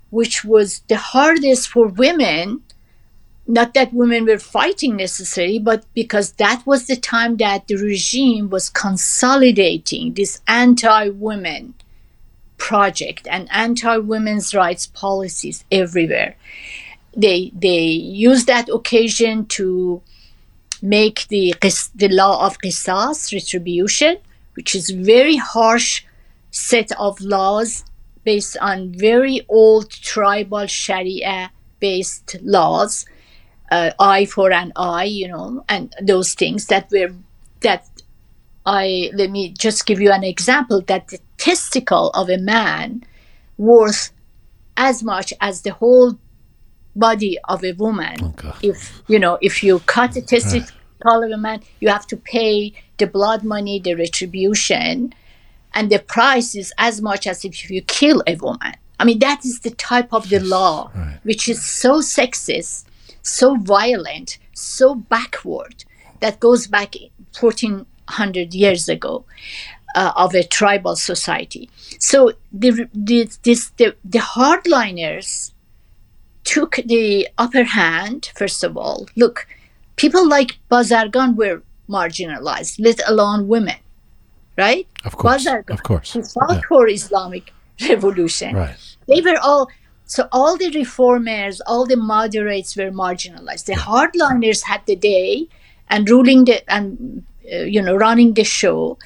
which was the hardest for women. Not that women were fighting necessarily, but because that was the time that the regime was consolidating this anti-women project and anti-women's rights policies everywhere. They they used that occasion to make the the law of qisas retribution, which is very harsh set of laws based on very old tribal Sharia based laws, uh, eye for an eye, you know, and those things that were that I let me just give you an example that the testicle of a man worth as much as the whole body of a woman. Oh, if you know if you cut the testicle of a man you have to pay the blood money the retribution and the price is as much as if you kill a woman. I mean that is the type of the law right. which is so sexist so violent so backward that goes back 1400 years ago uh, of a tribal society. So the, the, this, the, the hardliners took the upper hand, first of all. Look, people like Bazargan were marginalized, let alone women, right? Of course, Bazargan, of course, who fought yeah. for Islamic revolution. Right. They were all so all the reformers, all the moderates were marginalized. The hardliners had the day and ruling the and uh, you know running the show,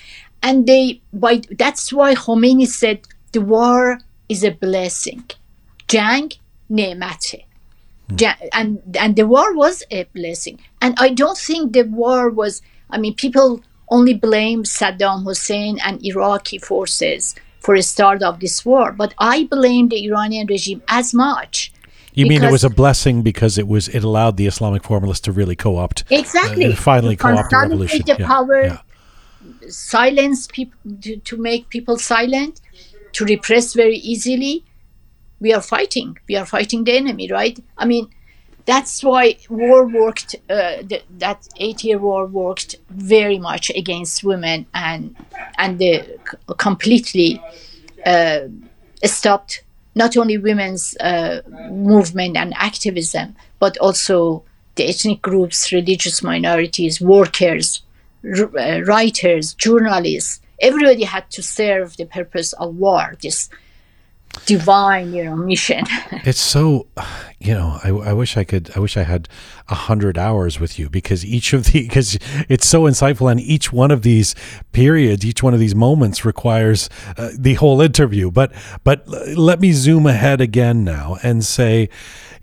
and they by that's why Khomeini said the war is a blessing, jang Ja- and and the war was a blessing and i don't think the war was i mean people only blame saddam hussein and iraqi forces for the start of this war but i blame the iranian regime as much You mean it was a blessing because it was it allowed the Islamic formalists to really co-opt, exactly uh, finally co-opt the revolution. the Yeah, power yeah. silence people to, to make people silent to repress very easily we are fighting we are fighting the enemy right? I mean that's why war worked uh, th- that eight year war worked very much against women and and the completely uh, stopped not only women's uh, movement and activism but also the ethnic groups religious minorities workers r- uh, writers journalists everybody had to serve the purpose of war this divine you know mission It's so, you know, I, I wish I could, I wish I had a hundred hours with you because each of the, because it's so insightful and each one of these periods, each one of these moments requires uh, the whole interview. But, but let me zoom ahead again now and say,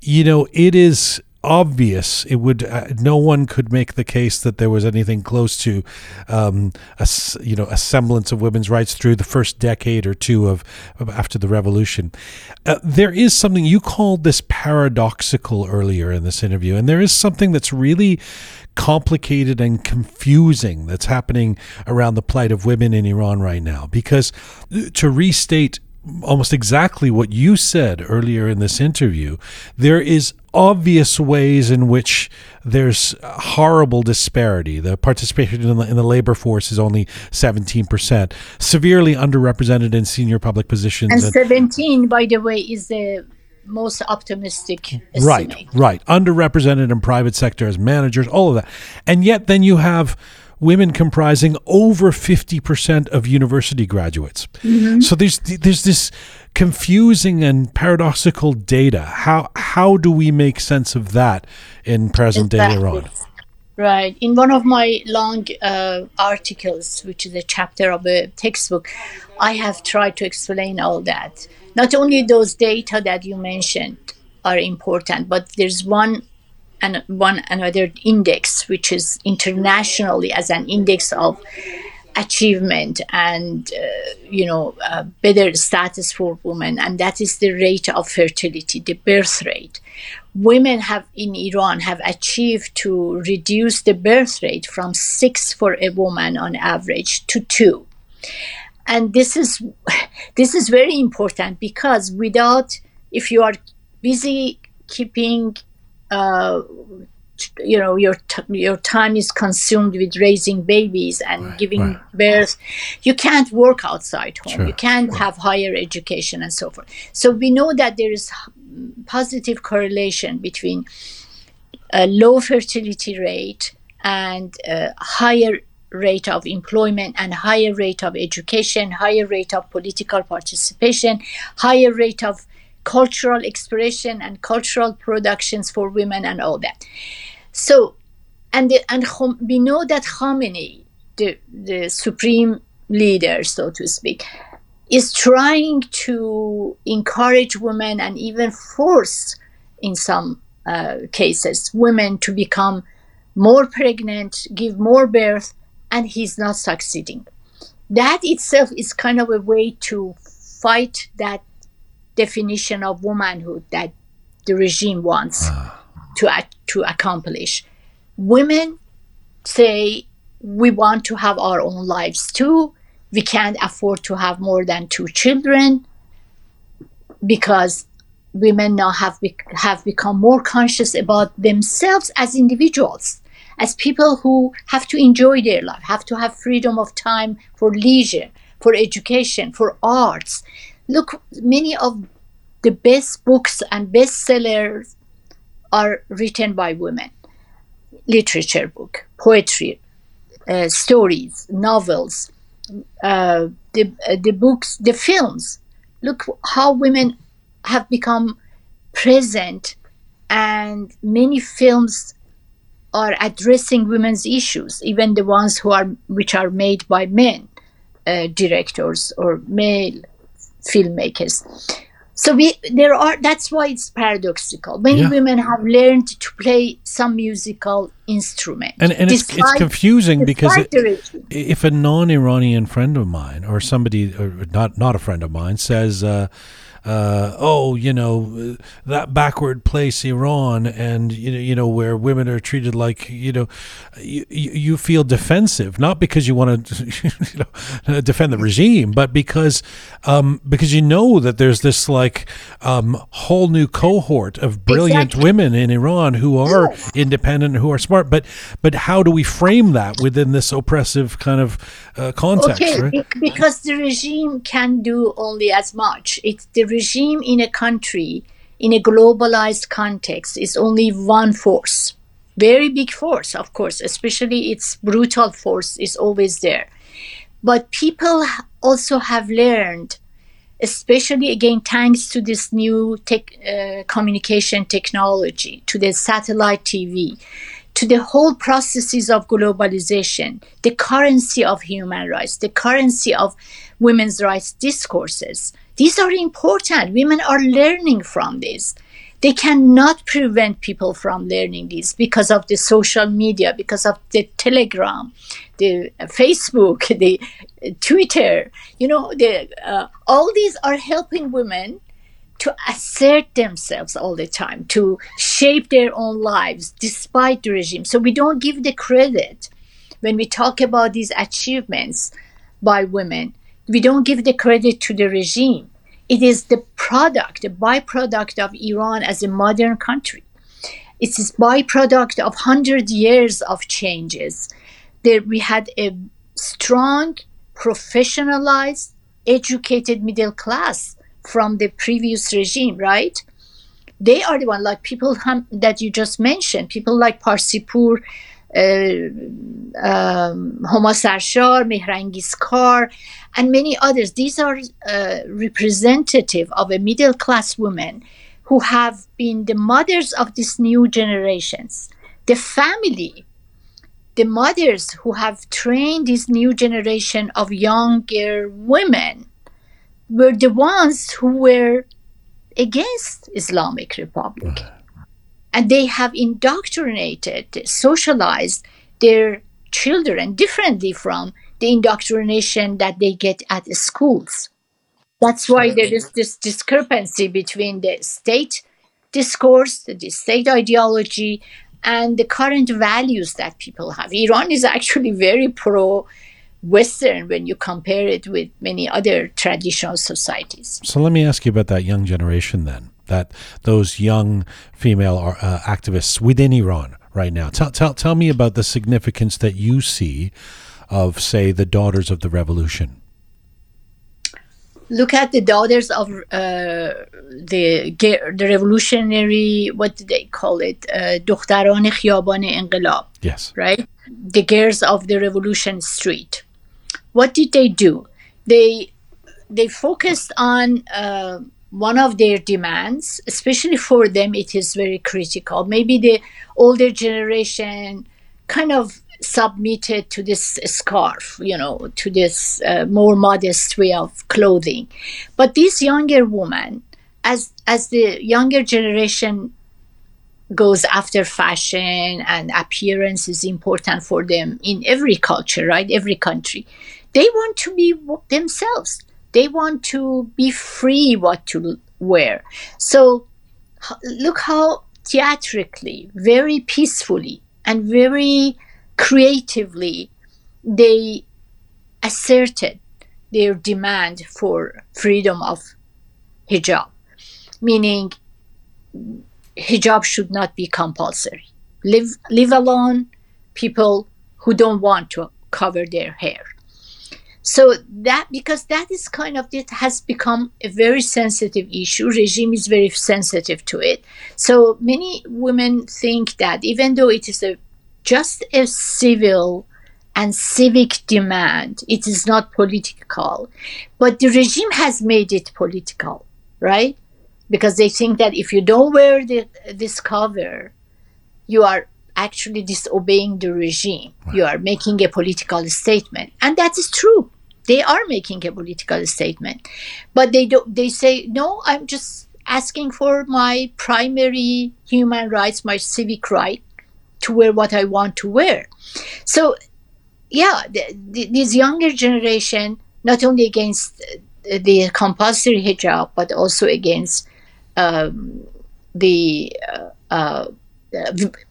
you know, it is obvious it would uh, no one could make the case that there was anything close to um, a you know a semblance of women's rights through the first decade or two of, of after the revolution uh, there is something you called this paradoxical earlier in this interview and there is something that's really complicated and confusing that's happening around the plight of women in Iran right now because uh, to restate almost exactly what you said earlier in this interview. There is obvious ways in which there's horrible disparity. The participation in the, in the labor force is only 17%, severely underrepresented in senior public positions. and and- 17 by the way is the most optimistic estimate. Right, right. Underrepresented in private sector as managers, all of that. And yet then you have women comprising over 50% of university graduates. So there's there's this confusing and paradoxical data. How how do we make sense of that in present day Iran? Right. In one of my long uh, articles, which is a chapter of a textbook, I have tried to explain all that. Not only those data that you mentioned are important, but there's one and one another index, which is internationally as an index of achievement and uh, you know uh, better status for women, and that is the rate of fertility, the birth rate women have in Iran have achieved to reduce the birth rate from six for a woman on average to two. And this is this is very important because without if you are busy keeping uh, you know your t- your time is consumed with raising babies and giving right. birth. You can't work outside home. Sure, you can't have higher education and so forth. So we know that there is positive correlation between a low fertility rate and a higher rate of employment and higher rate of education higher rate of political participation higher rate of cultural expression and cultural productions for women and all that. So and the, and we know that Khamenei the the supreme leader so to speak is trying to encourage women and even force in some uh, cases women to become more pregnant give more birth and he's not succeeding. That itself is kind of a way to fight that definition of womanhood that the regime wants ah. to ac- to accomplish. Women say we want to have our own lives too. We can't afford to have more than two children because women now have bec- have become more conscious about themselves as individuals as people who have to enjoy their life have to have freedom of time for leisure for education for arts look many of the best books and bestsellers are written by women. Literature book, poetry, uh, stories, novels, uh, the uh, the books, the films. Look how women have become present, and many films are addressing women's issues, even the ones who are which are made by men uh, directors or male filmmakers. So we there are that's why it's paradoxical. Many Yeah. women have learned to play some musical instrument. And, and it's, it's confusing because it, if a non-Iranian friend of mine or somebody or not not a friend of mine says uh, uh, oh you know that backward place Iran and you know you know where women are treated like you know you, you feel defensive not because you want to you know defend the regime but because um, because you know that there's this like um, whole new cohort of brilliant Exactly. women in Iran who are independent who are smart but but how do we frame that within this oppressive kind of uh, context Okay, right be- because the regime can do only as much. It's the regime in a country, in a globalized context, is only one force. Very big force, of course, especially its brutal force is always there. But people also have learned, especially again thanks to this new tech, uh, communication technology, to the satellite TV, to the whole processes of globalization, the currency of human rights, the currency of women's rights discourses. These are important. Women are learning from this. They cannot prevent people from learning this because of the social media, because of the Telegram, the Facebook, the Twitter. You know, the uh, all these are helping women to assert themselves all the time, to shape their own lives despite the regime. So we don't give the credit when we talk about these achievements by women. We don't give the credit to the regime. It is the product, the byproduct of Iran as a modern country. It's byproduct of 100 years of changes. There we had a strong, professionalized, educated middle class from the previous regime, right? They are the one, like people hum, that you just mentioned, people like Parsipur, um, Homa Sarshar, Mehrangiz and many others. These are uh, representative of a middle class woman who have been the mothers of these new generations. The family, the mothers who have trained this new generation of younger women were the ones who were against Islamic Republic. And they have indoctrinated, socialized their children differently from the indoctrination that they get at schools. That's why there is this discrepancy between the state discourse, the state ideology, and the current values that people have. Iran is actually very pro Western when you compare it with many other traditional societies. So let me ask you about that young generation then. That those young female uh, activists within Iran right now. Tell, tell tell me about the significance that you see of, say, the daughters of the revolution. Look at the daughters of uh, the the revolutionary. What do they call it? Uh, دختران خیابان انقلاب. Yes. Right. The girls of the revolution street. What did they do? They they focused on. Uh, one of their demands, especially for them, it is very critical. Maybe the older generation kind of submitted to this scarf, you know, to this uh, more modest way of clothing. But these younger women, as as the younger generation goes after fashion and appearance is important for them in every culture, right? Every country, they want to be themselves they want to be free what to wear. So look how theatrically, very peacefully, and very creatively they asserted their demand for freedom of hijab, meaning hijab should not be compulsory. Live, live alone people who don't want to cover their hair. So that because that is kind of it has become a very sensitive issue. Regime is very sensitive to it. So many women think that even though it is a just a civil and civic demand, it is not political. But the regime has made it political, right? Because they think that if you don't wear the, this cover, you are actually disobeying the regime. You are making a political statement. And that is true. They are making a political statement. But they don't. they say, no, I'm just asking for my primary human rights, my civic right to wear what I want to wear. So yeah, the, the, this younger generation, not only against the, the compulsory hijab, but also against um, the uh, uh,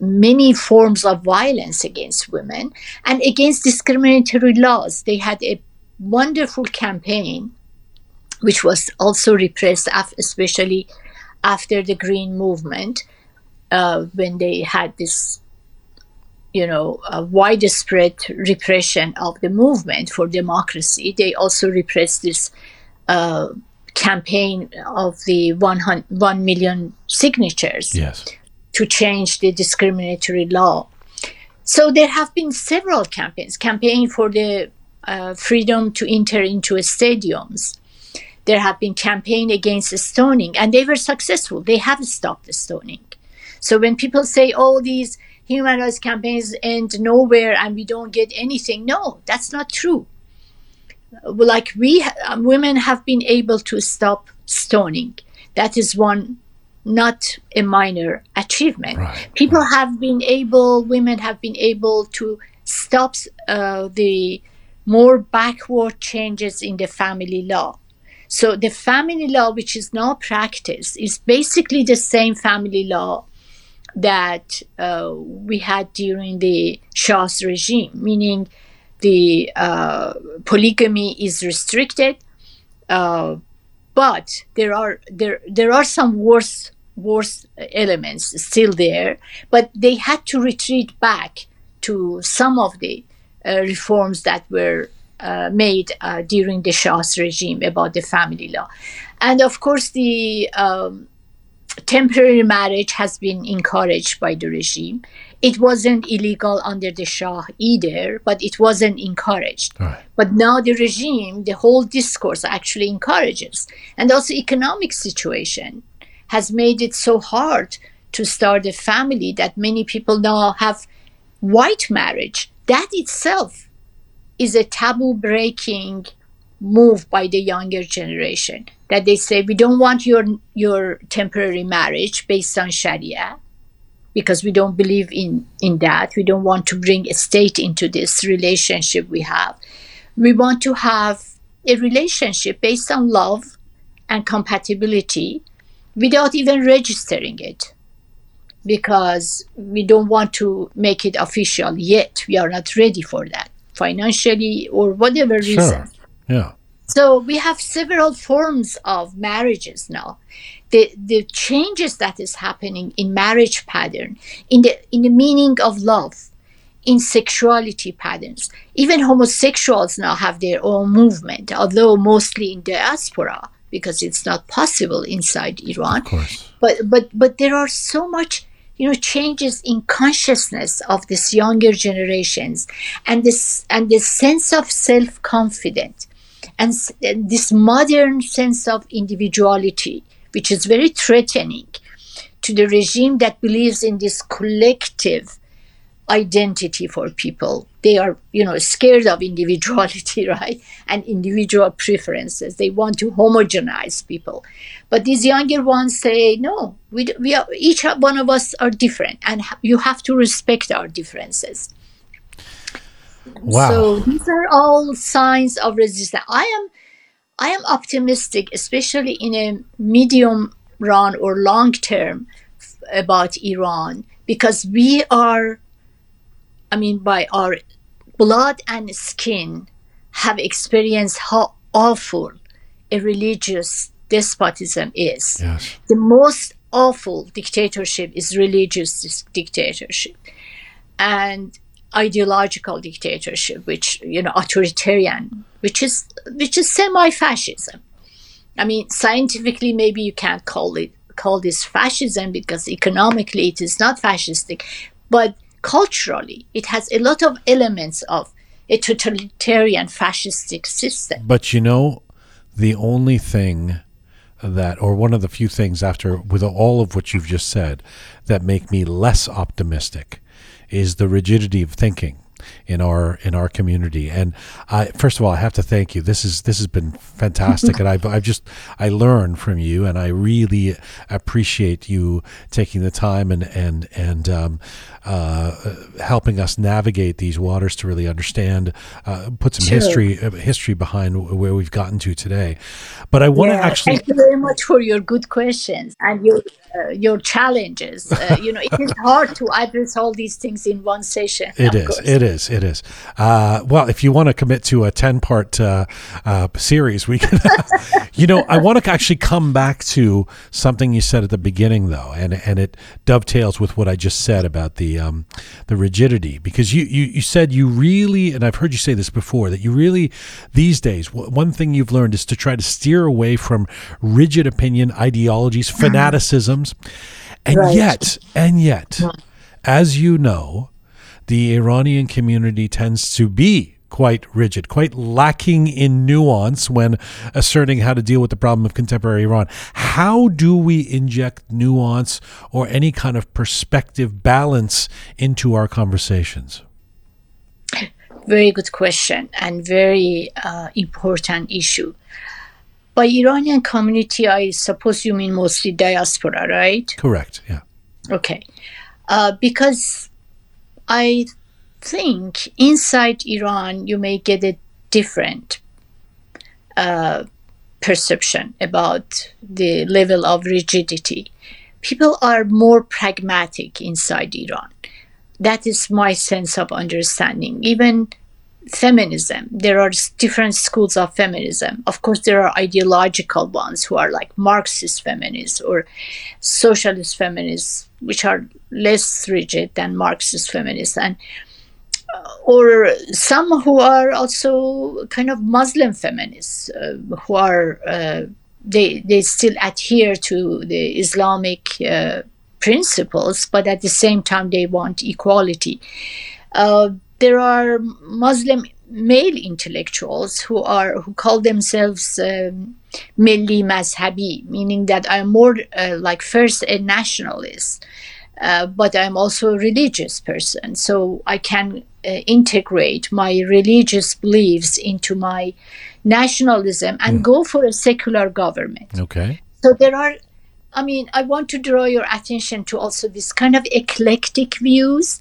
many forms of violence against women and against discriminatory laws. They had a wonderful campaign, which was also repressed, especially after the Green Movement, uh, when they had this you know, widespread repression of the movement for democracy. They also repressed this uh, campaign of the 100, 1 million signatures Yes. To change the discriminatory law. So there have been several campaigns, campaign for the uh, freedom to enter into stadiums. There have been campaign against stoning, and they were successful. They have stopped the stoning. So when people say, "Oh, these human rights campaigns end nowhere and we don't get anything," no, that's not true. Like we um, women have been able to stop stoning. That is one not a minor achievement. Right, People have been able, women have been able to stop uh, the more backward changes in the family law. So the family law, which is now practiced, is basically the same family law that uh, we had during the Shah's regime, meaning the uh, polygamy is restricted, uh, but there are there there are some worse worse elements still there, but they had to retreat back to some of the uh, reforms that were uh, made uh, during the Shah's regime about the family law, and of course the um, temporary marriage has been encouraged by the regime. It wasn't illegal under the Shah either, but it wasn't encouraged. Right. But now the regime, the whole discourse actually encourages. And also economic situation has made it so hard to start a family that many people now have white marriage. That itself is a taboo breaking move by the younger generation that they say we don't want your your temporary marriage based on sharia because we don't believe in in that we don't want to bring a state into this relationship we have we want to have a relationship based on love and compatibility without even registering it because we don't want to make it official yet we are not ready for that financially or whatever reason Sure. Yeah. so we have several forms of marriages now. The the changes that is happening in marriage pattern, in the in the meaning of love, in sexuality patterns. Even homosexuals now have their own movement, although mostly in diaspora because it's not possible inside Iran Of course. but but but there are so much you know changes in consciousness of this younger generations and this and this sense of self-confidence and, and this modern sense of individuality which is very threatening to the regime that believes in this collective identity for people they are you know scared of individuality right and individual preferences they want to homogenize people but these younger ones say no we, we are each one of us are different and you have to respect our differences Wow. so these are all signs of resistance. I am I am optimistic, especially in a medium run or long term about Iran because we are I mean by our blood and skin have experienced how awful a religious despotism is yes. the most awful dictatorship is religious dictatorship and ideological dictatorship which you know authoritarian which is which is semi-fascism. I mean, scientifically, maybe you can't call it call this fascism because economically it is not fascistic, but culturally it has a lot of elements of a totalitarian fascistic system. But you know, the only thing that, or one of the few things after, with all of what you've just said, that make me less optimistic is the rigidity of thinking in our in our community. And I first of all, I have to thank you. This is this has been fantastic, and I've I've just I learned from you, and I really appreciate you taking the time and and and um, uh, helping us navigate these waters to really understand, uh, put some Sure. history uh, history behind where we've gotten to today. But I want to Yeah, actually. thank you very much for your good questions and your uh, your challenges. Uh, you know, it is hard to address all these things in one session. It is. course. It is. It is. Uh, well, if you want to commit to a ten-part uh, uh, series, we can. you know, I want to actually come back to something you said at the beginning, though, and and it dovetails with what I just said about the um, the rigidity, because you, you you said you really, and I've heard you say this before, that you really these days w- one thing you've learned is to try to steer away from rigid opinion ideologies, fanaticisms, and Right. yet, and yet, as you know the Iranian community tends to be quite rigid, quite lacking in nuance when asserting how to deal with the problem of contemporary Iran. How do we inject nuance or any kind of perspective balance into our conversations? Very good question and very uh, important issue. By Iranian community, I suppose you mean mostly diaspora, right? Correct. Yeah. Okay. Uh, because I think inside Iran, you may get a different uh, perception about the level of rigidity. People are more pragmatic inside Iran. That is my sense of understanding. Even feminism, there are different schools of feminism. Of course, there are ideological ones who are like Marxist feminists or socialist feminists, which are less rigid than Marxist feminists, and uh, or some who are also kind of Muslim feminists uh, who are uh, they they still adhere to the Islamic uh, principles, but at the same time they want equality. Uh, there are Muslim male intellectuals who are who call themselves um, Milli Mazhabi, meaning that I'm more uh, like first a nationalist, uh, but I'm also a religious person, so I can uh, integrate my religious beliefs into my nationalism and go for a secular government. Okay. So there are, I mean, I want to draw your attention to also this kind of eclectic views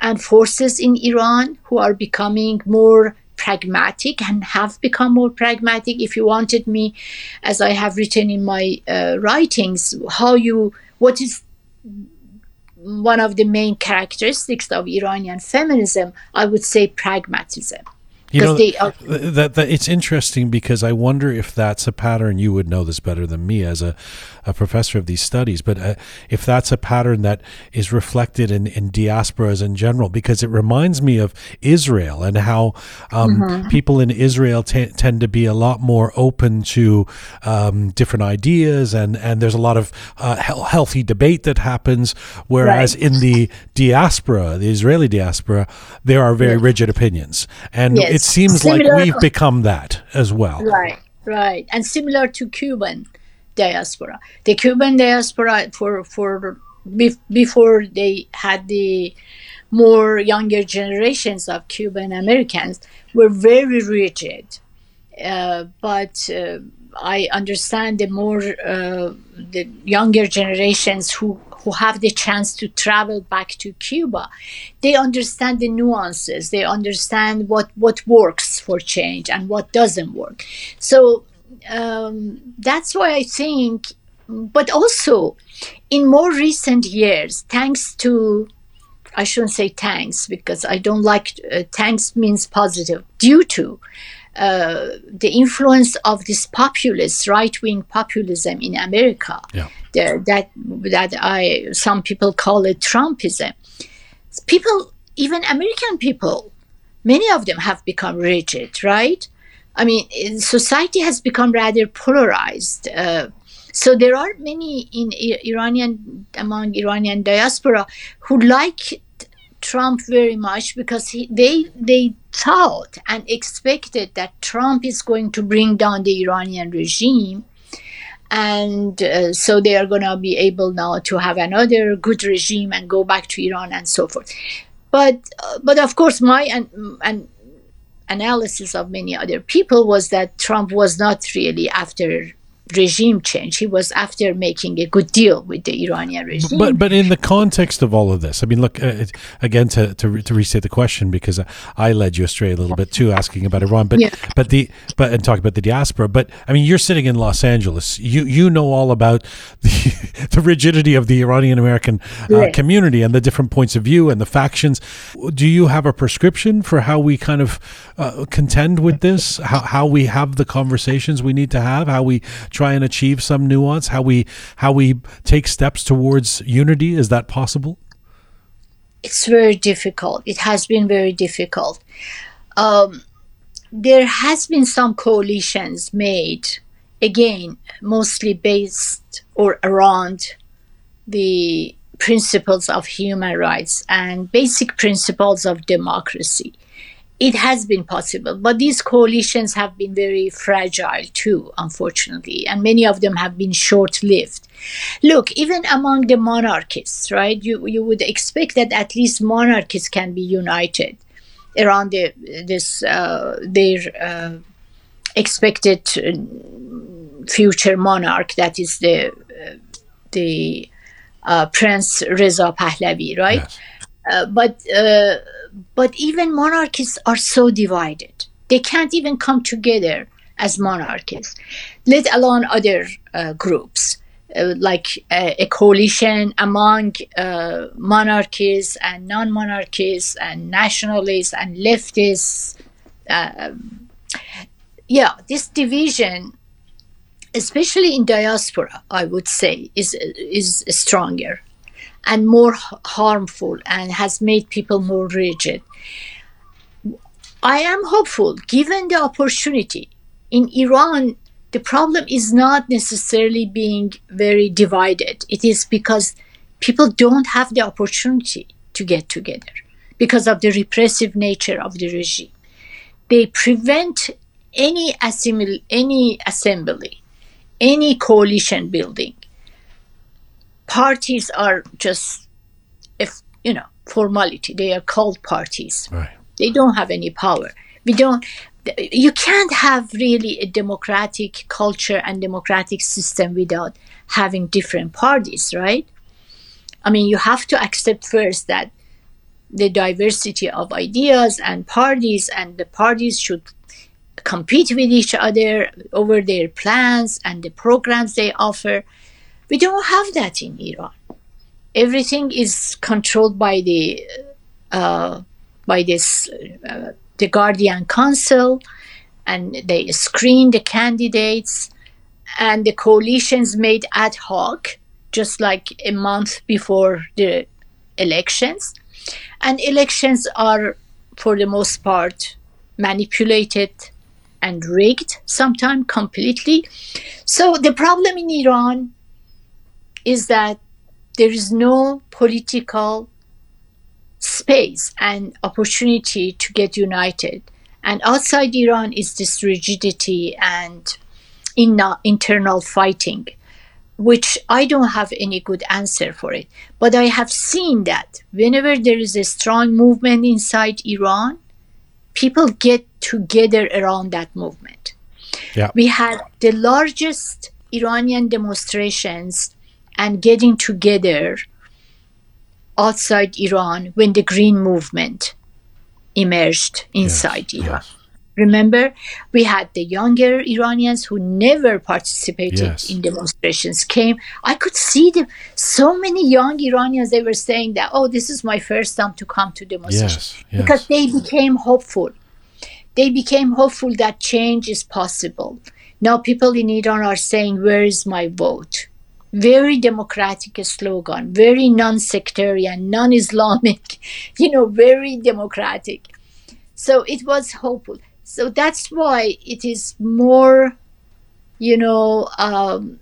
and forces in Iran who are becoming more pragmatic and have become more pragmatic. If you wanted me, as I have written in my uh, writings, how you, what is one of the main characteristics of Iranian feminism, I would say pragmatism. You know, they that, that it's interesting because I wonder if that's a pattern. You would know this better than me as a, a professor of these studies, but uh, if that's a pattern that is reflected in, in diasporas in general, because it reminds me of Israel and how um, people in Israel t- tend to be a lot more open to um, different ideas, and, and there's a lot of uh, hel- healthy debate that happens. Whereas Right. in the diaspora, the Israeli diaspora, there are very rigid opinions, and Yes. it seems like we've become that as well. Right, right, and similar to Cuban diaspora. The Cuban diaspora for for before they had the more younger generations of Cuban Americans were very rigid, uh, but. Uh, I understand the more uh, the younger generations who who have the chance to travel back to Cuba, they understand the nuances. They understand what what works for change and what doesn't work. So um, that's why I think. But also, in more recent years, thanks to I shouldn't say thanks because I don't like uh, thanks means positive. Due to uh, the influence of this populist right wing populism in America, Yeah. the, that that I some people call it Trumpism. People, even American people, many of them have become rigid, right? I mean, society has become rather polarized. Uh, so there are many in Iranian among Iranian diaspora who like Trump very much because he, they they thought and expected that Trump is going to bring down the Iranian regime, and uh, so they are going to be able now to have another good regime and go back to Iran and so forth. But uh, but of course, my and and analysis of many other people was that Trump was not really after regime change. He was after making a good deal with the Iranian regime. But but in the context of all of this, I mean, look uh, again to, to re- to restate the question because I led you astray a little bit too, asking about Iran, but Yeah. but the but and talking about the diaspora. But I mean, you're sitting in Los Angeles. You you know all about the the rigidity of the Iranian American uh, Right. community and the different points of view and the factions. Do you have a prescription for how we kind of uh, contend with this? How how we have the conversations we need to have? How we try and achieve some nuance? How we how we take steps towards unity? Is that possible? it's very difficult. It has been very difficult. Um, there has been some coalitions made, again, mostly based or around the principles of human rights and basic principles of democracy. It has been possible, but these coalitions have been very fragile too, unfortunately, and many of them have been short lived. Look, even among the monarchists, right? You you would expect that at least monarchists can be united around the, this uh, their uh, expected future monarch, that is the uh, the uh, Prince Reza Pahlavi, right? Yes. Uh, but uh, but even monarchists are so divided; they can't even come together as monarchists, let alone other uh, groups. Uh, like uh, a coalition among uh, monarchies and non-monarchies and nationalists and leftists. Um, yeah, this division, especially in diaspora, I would say, is is stronger and more harmful and has made people more rigid. I am hopeful, given the opportunity in Iran. The problem is not necessarily being very divided. It is because people don't have the opportunity to get together because of the repressive nature of the regime. They prevent any assimil- any assembly, any coalition building. Parties are just, if you know, formality. They are called parties Right. they don't have any power we don't you can't have really a democratic culture and democratic system without having different parties right i mean you have to accept first that the diversity of ideas and parties and the parties should compete with each other over their plans and the programs they offer we don't have that in iran. Everything is controlled by the uh, by this uh, the guardian council and they screen the candidates and the coalitions made ad hoc just like a month before the elections. And elections are for the most part manipulated and rigged sometimes completely. So the problem in iran is that there is no political space and opportunity to get united. And outside Iran is this rigidity and in, internal fighting, which I don't have any good answer for it. But I have seen that whenever there is a strong movement inside Iran, people get together around that movement. Yeah. We had the largest Iranian demonstrations and getting together outside Iran when the Green Movement emerged inside Yes, Iran. yes. Remember, we had the younger Iranians who never participated Yes. in demonstrations came. I could see them. So many young Iranians, they were saying that, oh, this is my first time to come to demonstrations. Yes, yes. Because they became hopeful. They became hopeful that change is possible. Now people in Iran are saying, where is my vote? Very democratic slogan, very non-sectarian, non-Islamic, you know, very democratic. So it was hopeful. So that's why it is more, you know, um,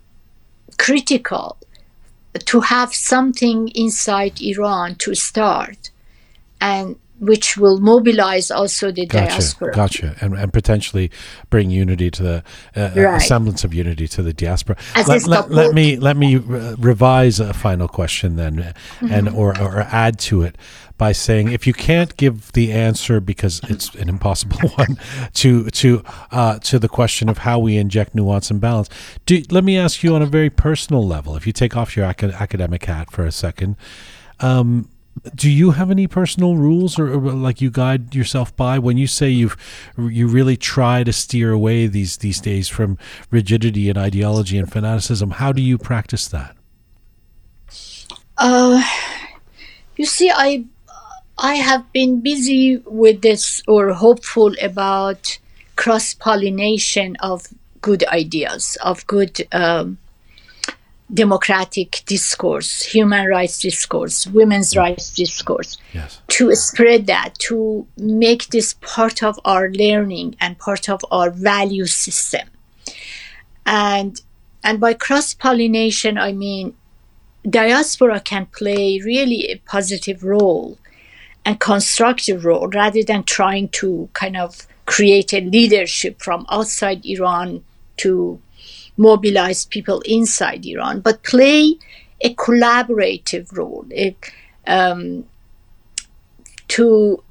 critical to have something inside Iran to start, and which will mobilize also the Gotcha, diaspora. gotcha, and and potentially bring unity to the uh, a Right. semblance of unity to the diaspora. As Let, let, let me let me uh, revise a final question then, uh, and Mm-hmm. or or add to it by saying if you can't give the answer because it's an impossible one to to uh, to the question of how we inject nuance and balance. Do, let me ask you on a very personal level. If you take off your acad- academic hat for a second. Um, do you have any personal rules or, or like you guide yourself by when you say you've you really try to steer away these these days from rigidity and ideology and fanaticism? How do you practice that? Uh, you see, I I have been busy with this or hopeful about cross pollination of good ideas, of good um, democratic discourse, human rights discourse, women's rights discourse, yes. To spread that, to make this part of our learning and part of our value system. And and by cross pollination, I mean diaspora can play really a positive role and constructive role rather than trying to kind of create a leadership from outside Iran to mobilize people inside Iran, but play a collaborative role um, to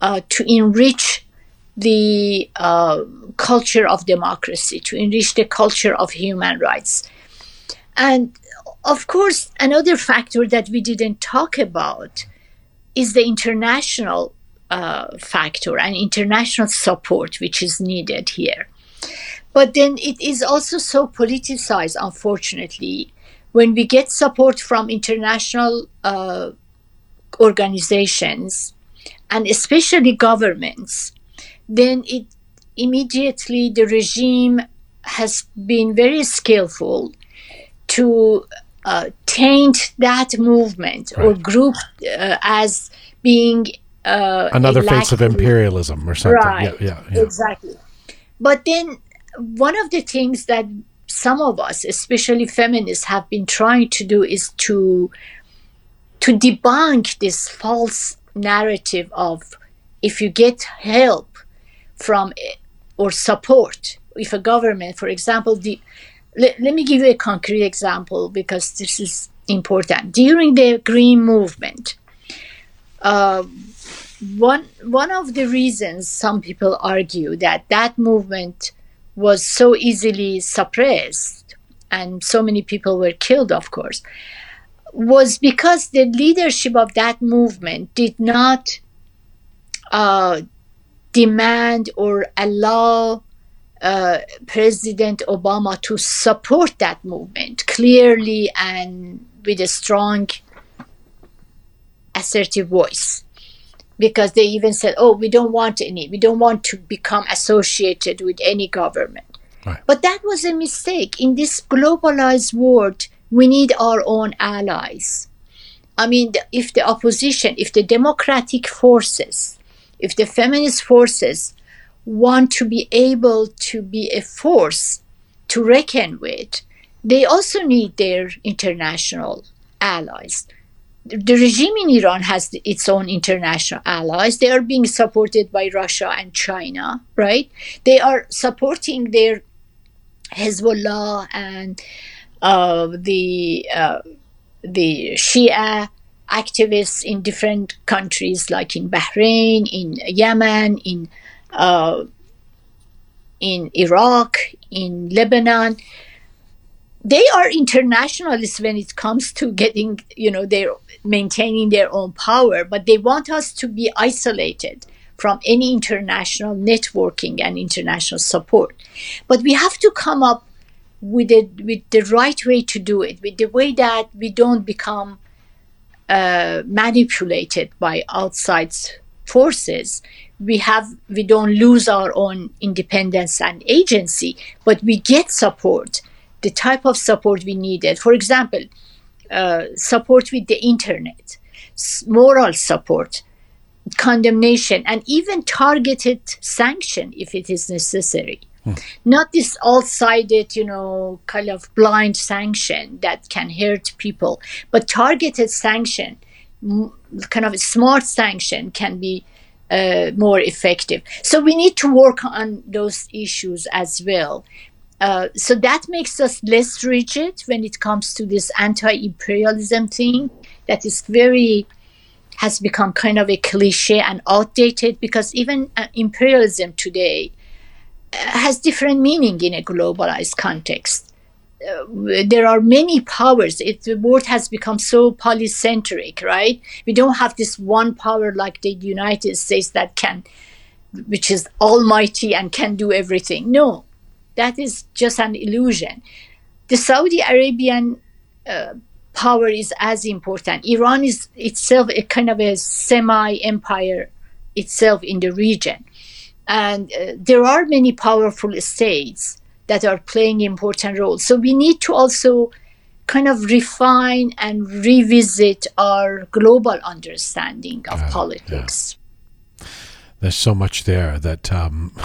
uh, to enrich the uh, culture of democracy, to enrich the culture of human rights, and of course, another factor that we didn't talk about is the international uh, factor and international support which is needed here. But then it is also so politicized, unfortunately. When we get support from international uh, organizations and especially governments, then it immediately the regime has been very skillful to uh, taint that movement or group uh, as being uh, another face of imperialism or something Right. yeah yeah, yeah. Exactly. But then one of the things that some of us, especially feminists, have been trying to do is to to debunk this false narrative of if you get help from or support, if a government, for example, the let, let me give you a concrete example because this is important. During the Green Movement, uh, one one of the reasons some people argue that that movement was so easily suppressed and so many people were killed of course was because the leadership of that movement did not uh, demand or allow uh, President Obama to support that movement clearly and with a strong assertive voice because they even said, "Oh, we don't want any. We don't want to become associated with any government." Right. But that was a mistake. In this globalized world, we need our own allies. I mean, if the opposition, if the democratic forces, if the feminist forces want to be able to be a force to reckon with, they also need their international allies the regime in Iran has its own international allies. They are being supported by Russia and China, right? They are supporting their Hezbollah and uh, the uh, the Shia activists in different countries, like in Bahrain, in Yemen, in uh, in Iraq, in Lebanon they are internationalists when it comes to getting you know their maintaining their own power but they want us to be isolated from any international networking and international support. But we have to come up with it with the right way to do it with the way that we don't become uh, manipulated by outside forces. We have we don't lose our own independence and agency but we get support the type of support we needed for example uh, support with the internet moral support condemnation and even targeted sanction if it is necessary. Not this all sided, you know, kind of blind sanction that can hurt people, but targeted sanction, m- kind of a smart sanction, can be uh, more effective. So we need to work on those issues as well. Uh, so that makes us less rigid when it comes to this anti-imperialism thing that is very has become kind of a cliche and outdated because even uh, imperialism today uh, has different meaning in a globalized context uh, there are many powers. It, the world has become so polycentric, right? We don't have this one power like the United States that can, which is almighty and can do everything. No, that is just an illusion. The Saudi Arabian uh, power is as important. Iran is itself a kind of a semi empire itself in the region. And uh, there are many powerful states that are playing important roles. So we need to also kind of refine and revisit our global understanding of politics There's so much there that um,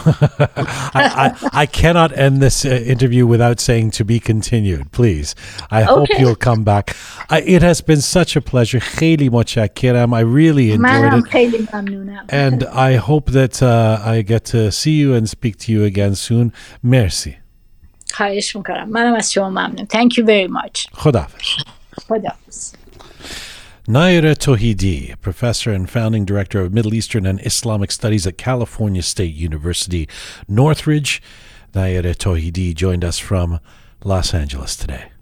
I, I, I cannot end this uh, interview without saying to be continued. Please, I hope Okay. you'll come back. I, it has been such a pleasure. خیلی متشکرم. I really enjoyed منم it. خیلی ممنونم. And I hope that uh, I get to see you and speak to you again soon. Merci. خواهش میکنم. منم از شما ممنون. Thank you very much. خداحافظ. خداحافظ. Nayere Tohidi, professor and founding director of Middle Eastern and Islamic Studies at California State University, Northridge. Nayere Tohidi joined us from Los Angeles today.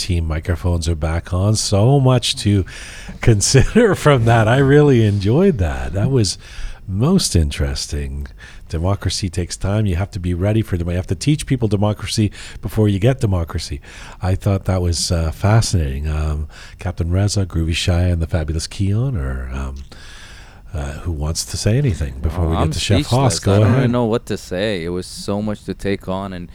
Team microphones are back on. So much to consider from that. I really enjoyed that. That was most interesting. Democracy takes time. You have to be ready for them. You have to teach people democracy before you get democracy. I thought that was uh, fascinating. Um, Captain Reza, Groovy Shaya, and the fabulous Kian, or um, uh, who wants to say anything before we I'm get to Chef Hoss? Go I don't ahead. know what to say. It was so much to take on and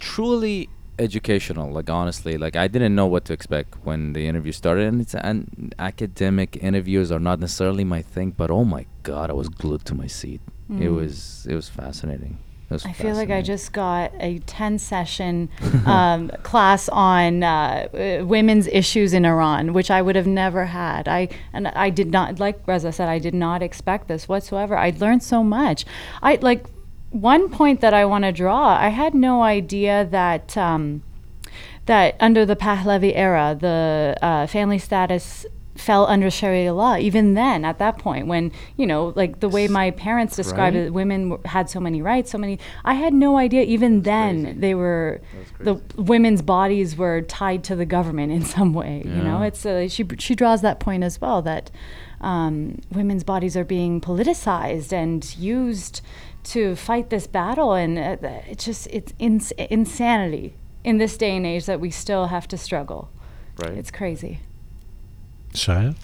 truly educational. Like honestly, like I didn't know what to expect when the interview started. And it's and academic interviews are not necessarily my thing, but oh my god, I was glued to my seat. It was it was fascinating. It was I feel like I just got a 10 session um, class on uh, women's issues in Iran, which I would have never had. I and I did not, like Reza said, I did not expect this whatsoever. I learned so much. I like one point that I want to draw. I had no idea that. Um, that under the Pahlavi era, the uh, family status fell under Sharia law. Even then, at that point, when you know, like the way my parents described Right. it, women w- had so many rights, so many. I had no idea. Even then, they were the women's bodies were tied to the government in some way. You know, it's uh, she she draws that point as well that um, women's bodies are being politicized and used to fight this battle, and uh, it's just it's ins- insanity in this day and age that we still have to struggle. right. It's crazy. Shaya?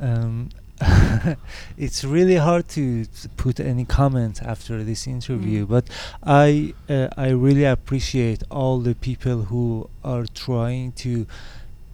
Um, it's really hard to s- put any comment after this interview, Mm. but I uh, I really appreciate all the people who are trying to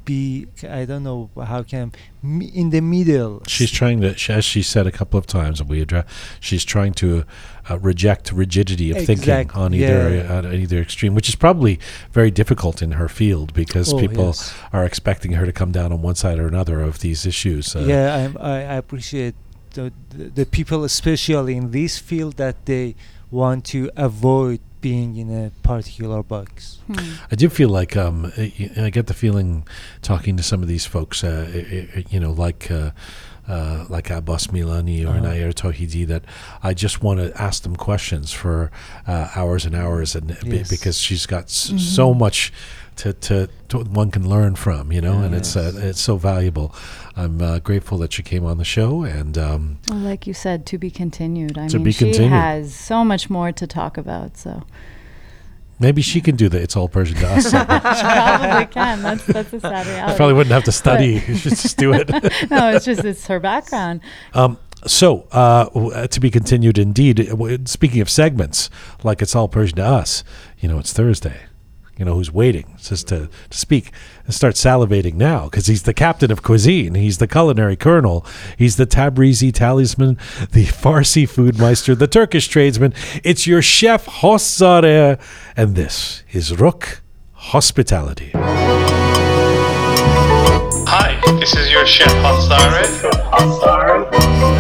be I don't know how can in the middle. She's trying to, as she said a couple of times, and we address. She's trying to uh, reject rigidity of thinking on either yeah. on either extreme, which is probably very difficult in her field because Oh, people yes. are expecting her to come down on one side or another of these issues. Uh, yeah, I I appreciate the the people, especially in this field, that they want to avoid being in a particular box. I do feel like um, I, I get the feeling talking to some of these folks, uh, i- i- you know, like. Uh, uh, like Abbas Milani or Uh-huh. Nayere Tohidi, that I just want to ask them questions for uh, hours and hours, and be- Yes. because she's got s- so much to, to, to one can learn from, you know, and it's uh, it's so valuable. I'm uh, grateful that she came on the show, and um, Well, like you said, to be continued. I To mean, be she continued. has so much more to talk about. So maybe she can do the "It's All Persian to Us." she probably can. That's that's a sad I reality. probably wouldn't have to study; should just do it. no, it's just it's her background. Um, so, uh, uh, to be continued indeed. Uh, Speaking of segments, like it's all Persian to us, you know, it's Thursday. You know, who's waiting just to, to speak and start salivating now because he's the captain of cuisine. He's the culinary colonel. He's the Tabrizi talisman, the Farsi food meister, the Turkish tradesman. It's your chef Hoss Zare. And this is Rook Hospitality. Hi, this is your chef Hoss Zare,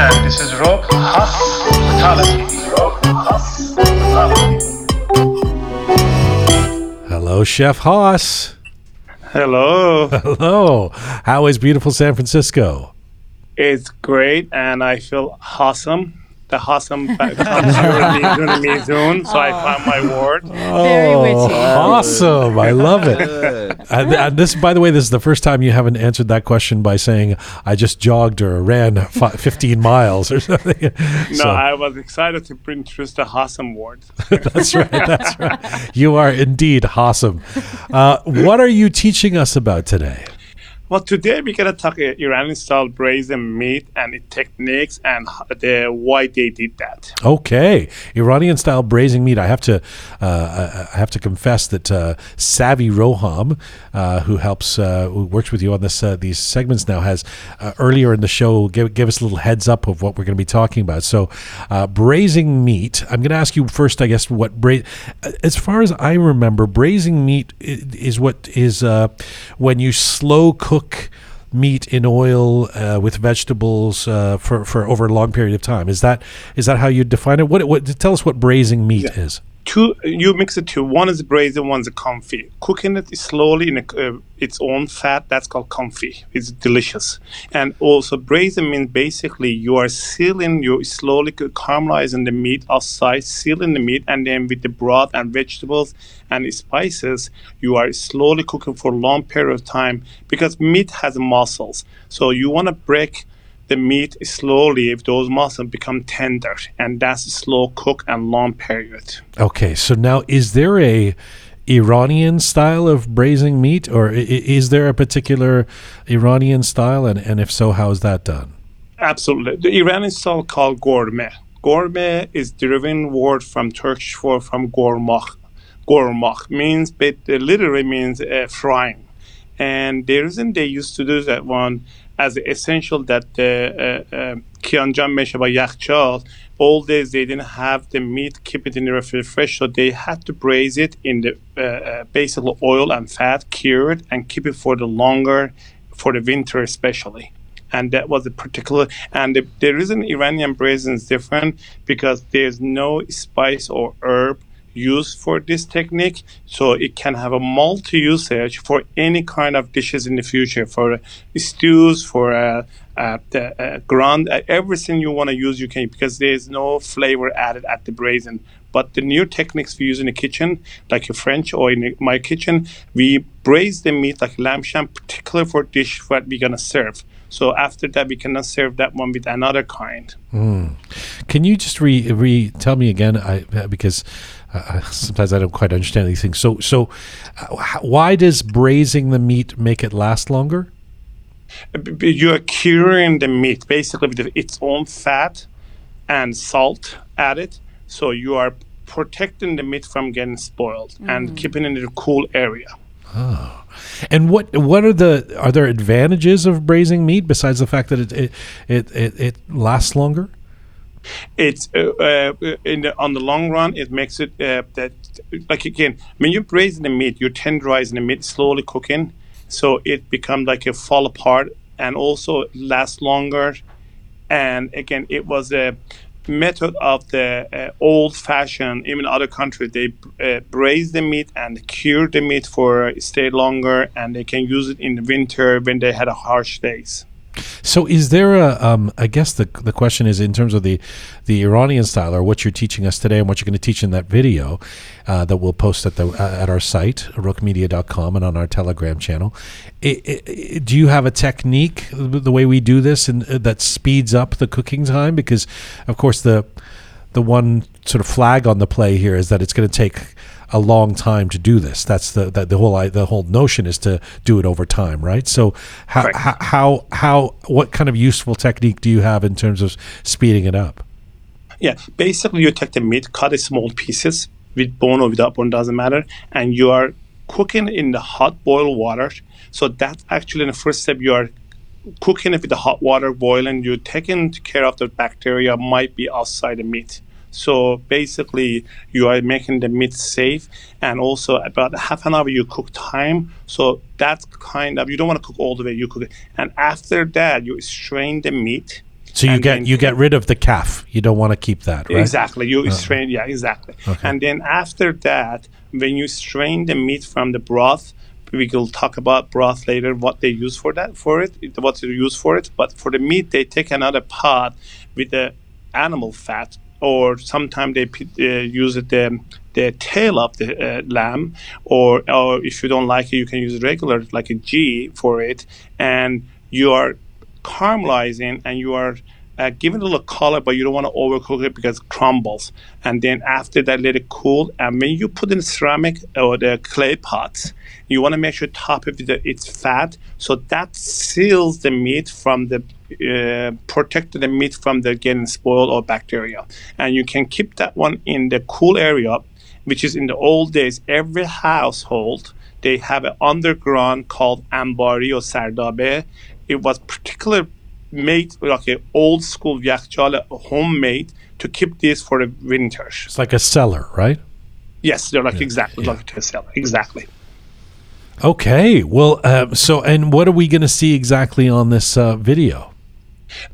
and this is Rook Hospitality. Hello, Chef Hoss. Hello, Hello. How is beautiful San Francisco? it's great, and I feel awesome. The awesome comes to me soon, so I found my word. Very witty. Awesome. I love it. And, and this, by the way, this is the first time you haven't answered that question by saying, I just jogged or ran fi 15 miles or something. No, So, I was excited to introduce the awesome word. that's right. That's right. You are indeed awesome. Uh, what are you teaching us about today? Well, today we're gonna talk uh, Iranian style braised meat and its techniques and the why they did that. Okay, Iranian style braising meat. I have to, uh, I have to confess that uh, Savvy Roham, uh, who helps, uh, who works with you on this uh, these segments now, has earlier in the show give, give us a little heads up of what we're going to be talking about. So, braising meat. I'm going to ask you first, I guess, what bra- As far as I remember, braising meat is what is when you slow cook meat in oil uh, with vegetables uh, for for over a long period of time. Is that is that how you define it? What what tell us what braising meat is? Two, you mix it two. One is braised, one's comfy. Cooking it slowly in a, uh, its own fat, that's called comfy. It's delicious. And also, braising means basically you are sealing, you slowly caramelizing the meat outside, sealing the meat, and then with the broth and vegetables and spices, you are slowly cooking for a long period of time because meat has muscles. So you want to break the meat slowly if those muscles become tender, and that's a slow cook and long period. Okay, so now is there a Iranian style of braising meat, or is there a particular Iranian style, and, and if so, how is that done? Absolutely. The Iranian style called gourmet. Gourmet is deriving word from Turkish word from gourmach. Gourmach means, but it literally means uh, frying. And the reason they used to do that one as essential that the uh, uh, kianjam measure by yakchal, all days they didn't have the meat, keep it in the refrigerator so they had to braise it in the uh, uh, basically oil and fat, cure it, and keep it for the longer, for the winter especially. And that was a particular and the, the reason iranian braising is different because there's no spice or herb used for this technique so it can have a multi usage for any kind of dishes in the future for stews for uh, uh, the, uh, ground uh, everything you want to use you can because there's no flavor added at the braising but the new techniques we use in the kitchen like a french or in my kitchen we braise the meat like lamb shank particular for dish what we're gonna serve so after that, we cannot serve that one with another kind. Can you just re, re tell me again? I because uh, sometimes I don't quite understand these things. So so, uh, why does braising the meat make it last longer? B- b- You are curing the meat basically with its own fat and salt added. So you are protecting the meat from getting spoiled and keeping it in a cool area. Oh. And what what are the are there advantages of braising meat besides the fact that it it it, it, it lasts longer? It's uh, uh, in the, on the long run it makes it uh, that like again when you braise the meat you tenderize the meat slowly cooking so it becomes like a fall apart and also lasts longer. And again it was a method of the uh, old fashioned even other countries they uh, braise the meat and cure the meat for stay longer and they can use it in the winter when they had a harsh days So, is there a? Um, I guess the the question is in terms of the the Iranian style, or what you're teaching us today, and what you're going to teach in that video uh, that we'll post at the uh, at our site rookmedia.com and on our Telegram channel. I i do you have a technique the way we do this and uh, that speeds up the cooking time? Because, of course, the the one sort of flag on the play here is that it's going to take a long time to do this. That's the the, the whole the whole notion is to do it over time, right? So how, Right. how how how what kind of useful technique do you have in terms of speeding it up? Yeah, basically you take the meat, cut it small pieces with bone or without bone doesn't matter, and you are cooking in the hot boiled water. So that's actually in the first step you are cooking it with the hot water boiling. You're taking care of the bacteria might be outside the meat. So basically, you are making the meat safe, and also about half an hour you cook time. So that's kind of you don't want to cook all the way. You cook it, and after that you strain the meat. So you get you get rid of the calf. You don't want to keep that, right? Exactly. You oh. strain, yeah, exactly. Okay. And then after that, when you strain the meat from the broth, we will talk about broth later. What they use for that, for it, what they use for it. But for the meat, they take another pot with the animal fat, or sometimes they uh, use the the tail of the uh, lamb, or or if you don't like it, you can use regular like a ghee for it, and you are caramelizing and you are uh, giving it a little color, but you don't want to overcook it because it crumbles. And then after that, let it cool. And when you put in ceramic or the clay pots, you want to make sure top of it it's fat, so that seals the meat from the uh, protect the meat from the getting spoiled or bacteria. And you can keep that one in the cool area, which is in the old days. Every household they have an underground called ambari or sardabe. It was particular made like an old school yakjala, homemade to keep this for the winters. It's like a cellar, right? Yes, they're like exactly yeah. like a cellar. Exactly. Okay. Well, uh, so and what are we going to see exactly on this uh, video?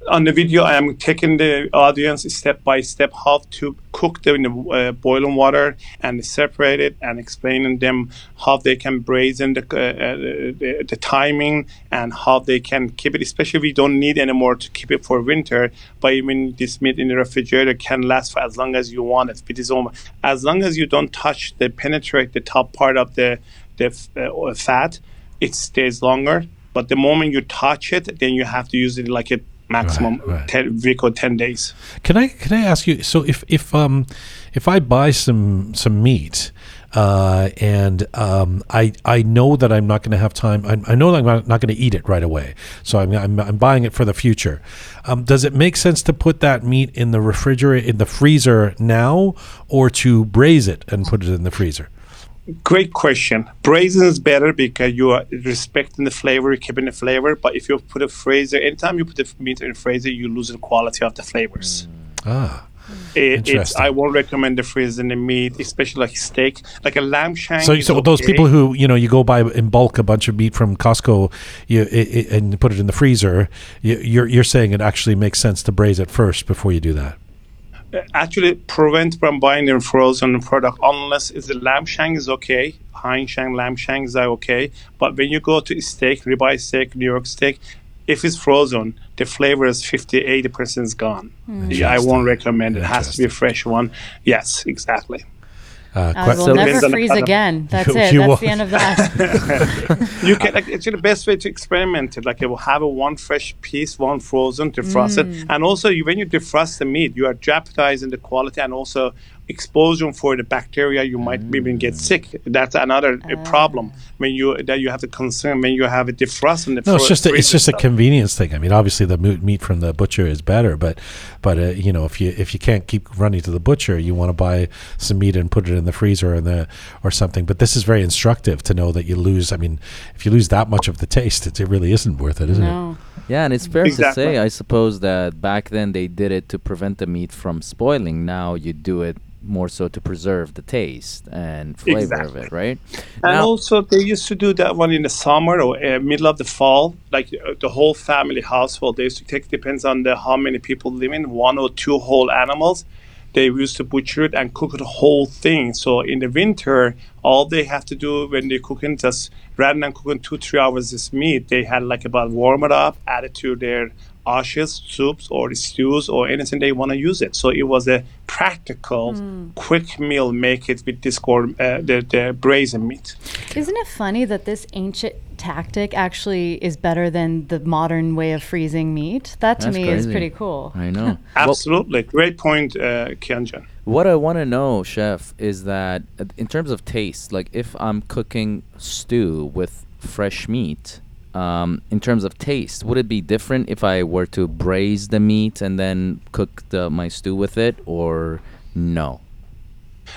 On the video, I am taking the audience step by step how to cook them in the uh, boiling water and separate it and explaining them how they can braise in the, uh, uh, the, the timing and how they can keep it, especially we don't need anymore to keep it for winter. But even this meat in the refrigerator can last for as long as you want it. It is almo- as long as you don't touch the penetrate the top part of the the uh, fat, it stays longer. But the moment you touch it, then you have to use it like a maximum Right, right. 10 week or 10 days. Can I can I ask you? So if if um if I buy some some meat. Uh, and um, I I know that I'm not going to have time. I, I know that I'm not, not going to eat it right away. So I'm, I'm I'm buying it for the future. Um, does it make sense to put that meat in the refrigerator in the freezer now, or to braise it and put it in the freezer? Great question. Braising is better because you are respecting the flavor, keeping the flavor. But if you put a freezer, anytime you put the meat in the freezer, you lose the quality of the flavors. Ah, It, it's, I won't recommend the freezing the meat, especially like steak, like a lamb shank. so so those people who you know you go buy in bulk a bunch of meat from Costco, you i i and put it in the freezer. You, you're you're saying it actually makes sense to braise it first before you do that. Actually prevent from buying the frozen product unless it's the lamb shank is okay. Hein shank, lamb shanks are okay. But when you go to steak, ribeye steak, New York steak, if it's frozen, the flavor is 50, 80% is gone. Yeah, I won't recommend it. It has to be a fresh one. Yes, exactly. Uh, I will So- never Depends on the freeze again. That's You- it. you That's won't. the end of that. You can like it's the best way to experiment it. Like it will have a one fresh piece, one frozen, defrost it, and also you, when you defrost the meat, you are jeopardizing the quality and also exposure for the bacteria. You might even get sick. That's another uh, problem when you that you have to concern when you have a defrost in the. No, it's just a, it's freezer just a convenience thing. I mean, obviously the mo- meat from the butcher is better, but but uh, you know if you if you can't keep running to the butcher, you want to buy some meat and put it in the freezer and the or something. But this is very instructive to know that you lose. I mean, if you lose that much of the taste, it, it really isn't worth it, isn't no. Yeah, and it's fair Exactly. to say, I suppose, that back then they did it to prevent the meat from spoiling. Now you do it more so to preserve the taste and flavor of it, right? And Now- also, they used to do that one in the summer or uh, middle of the fall, like uh, the whole family household. They used to take depends on the how many people live in, one or two whole animals. They used to butcher it and cook the whole thing. So in the winter, all they have to do when they're cooking, just rather than cooking two, three hours this meat, they had like about warm it up, add it to their ashes, soups, or stews, or anything they want to use it. So it was a practical, quick meal. Make it with this uh, the, the brazen meat. Isn't it funny that this ancient tactic actually is better than the modern way of freezing meat? That to That's me is pretty cool. I know. Well, Absolutely, great point, uh, Kianjan. What I want to know, chef, is that uh, in terms of taste, like if I'm cooking stew with fresh meat, um, in terms of taste, would it be different if I were to braise the meat and then cook the, my stew with it, or no?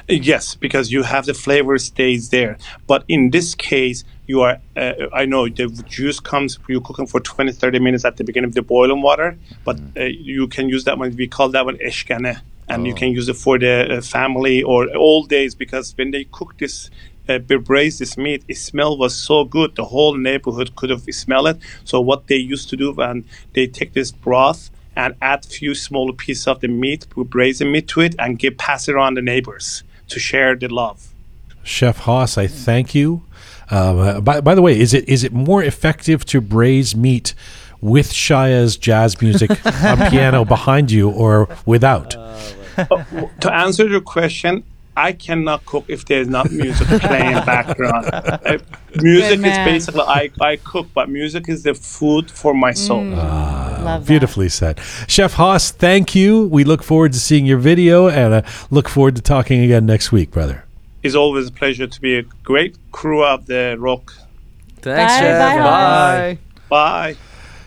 Yes, because you have the flavor stays there. But in this case, you are, uh, I know the juice comes, you're cooking for 20, 30 minutes at the beginning of the boiling water, but uh, you can use that one, we call that one eshkane. And you can use it for the uh, family or old days because when they cook this, uh, braise this meat, it smell was so good. The whole neighborhood could have smell it. So what they used to do when they take this broth and add few small pieces of the meat, braise the meat to it, and give pass it around the neighbors to share the love. Chef Hoss, I thank you. Uh, by, by the way, is it is it more effective to braise meat with Shaya's jazz music on piano behind you or without? to answer your question, I cannot cook if there's not music playing background. Uh, music is basically I, I cook, but music is the food for my soul. Love that. Beautifully said. Chef Hoss, thank you. We look forward to seeing your video and uh, look forward to talking again next week, brother. It's always a pleasure to be a great crew of the Rook. Thanks, Bye, chef. bye, Bye. Bye.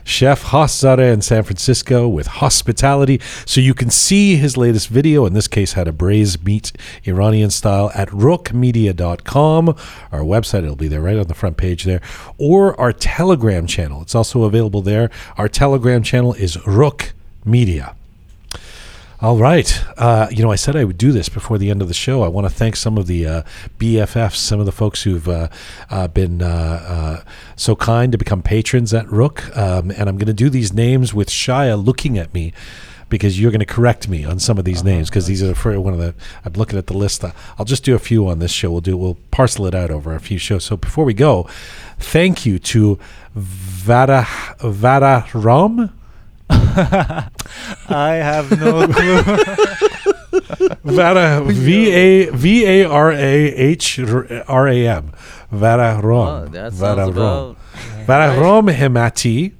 Chef Hoss Zare in San Francisco with hospitality. So you can see his latest video, in this case, how to braise meat Iranian style at rookmedia.com. Our website, it'll be there right on the front page there. Or our Telegram channel. It's also available there. Our Telegram channel is Rook Media. All right. Uh, you know, I said I would do this before the end of the show. I want to thank some of the uh, BFFs, some of the folks who've uh, uh, been uh, uh, so kind to become patrons at Rook. Um, and I'm going to do these names with Shaya looking at me because you're going to correct me on some of these names because these are for one of the. I'm looking at the list. Uh, I'll just do a few on this show. We'll do. We'll parcel it out over a few shows. So before we go, thank you to Vara Vara Ram. I have no clue. Vara V A V A R A H R A M. Vara Oh, Rom that Vara sounds Rom. about Vara Rom Hemati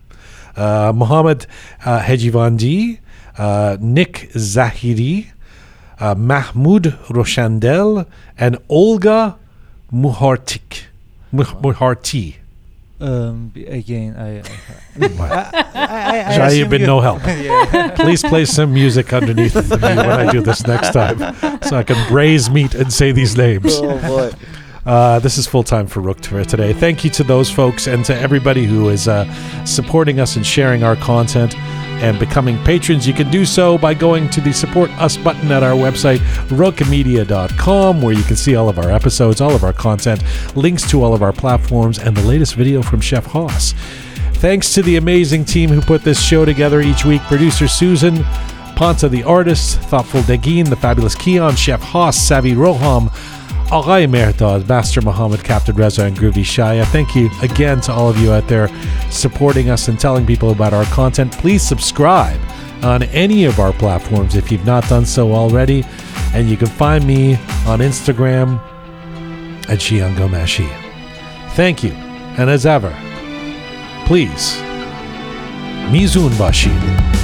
uh, Muhammad uh, Hejivandi uh, Nick Zahiri uh, Mahmoud Roshandel and Olga Muhartik. Muh- Muharti um, again, I. Wow. I, I, I Shai, assume you've been no help. yeah. Please play some music underneath me when I do this next time so I can braise meat and say these names. Oh boy. Uh, this is full time for Rook for today. Thank you to those folks and to everybody who is uh, supporting us and sharing our content and becoming patrons. You can do so by going to the support us button at our website, rookmedia.com, where you can see all of our episodes, all of our content, links to all of our platforms, and the latest video from Chef Hoss. Thanks to the amazing team who put this show together each week producer Susan, Ponta the artist, Thoughtful Degin, the fabulous Kian, Chef Hoss, Savvy Roham, Aghay Mehrdad, Master Muhammad, Captain Reza, and Groovy Shaya. Thank you again to all of you out there supporting us and telling people about our content. Please subscribe on any of our platforms if you've not done so already. And you can find me on Instagram at Jian Ghomeshi. Thank you. And as ever, please, Mizun Bashir.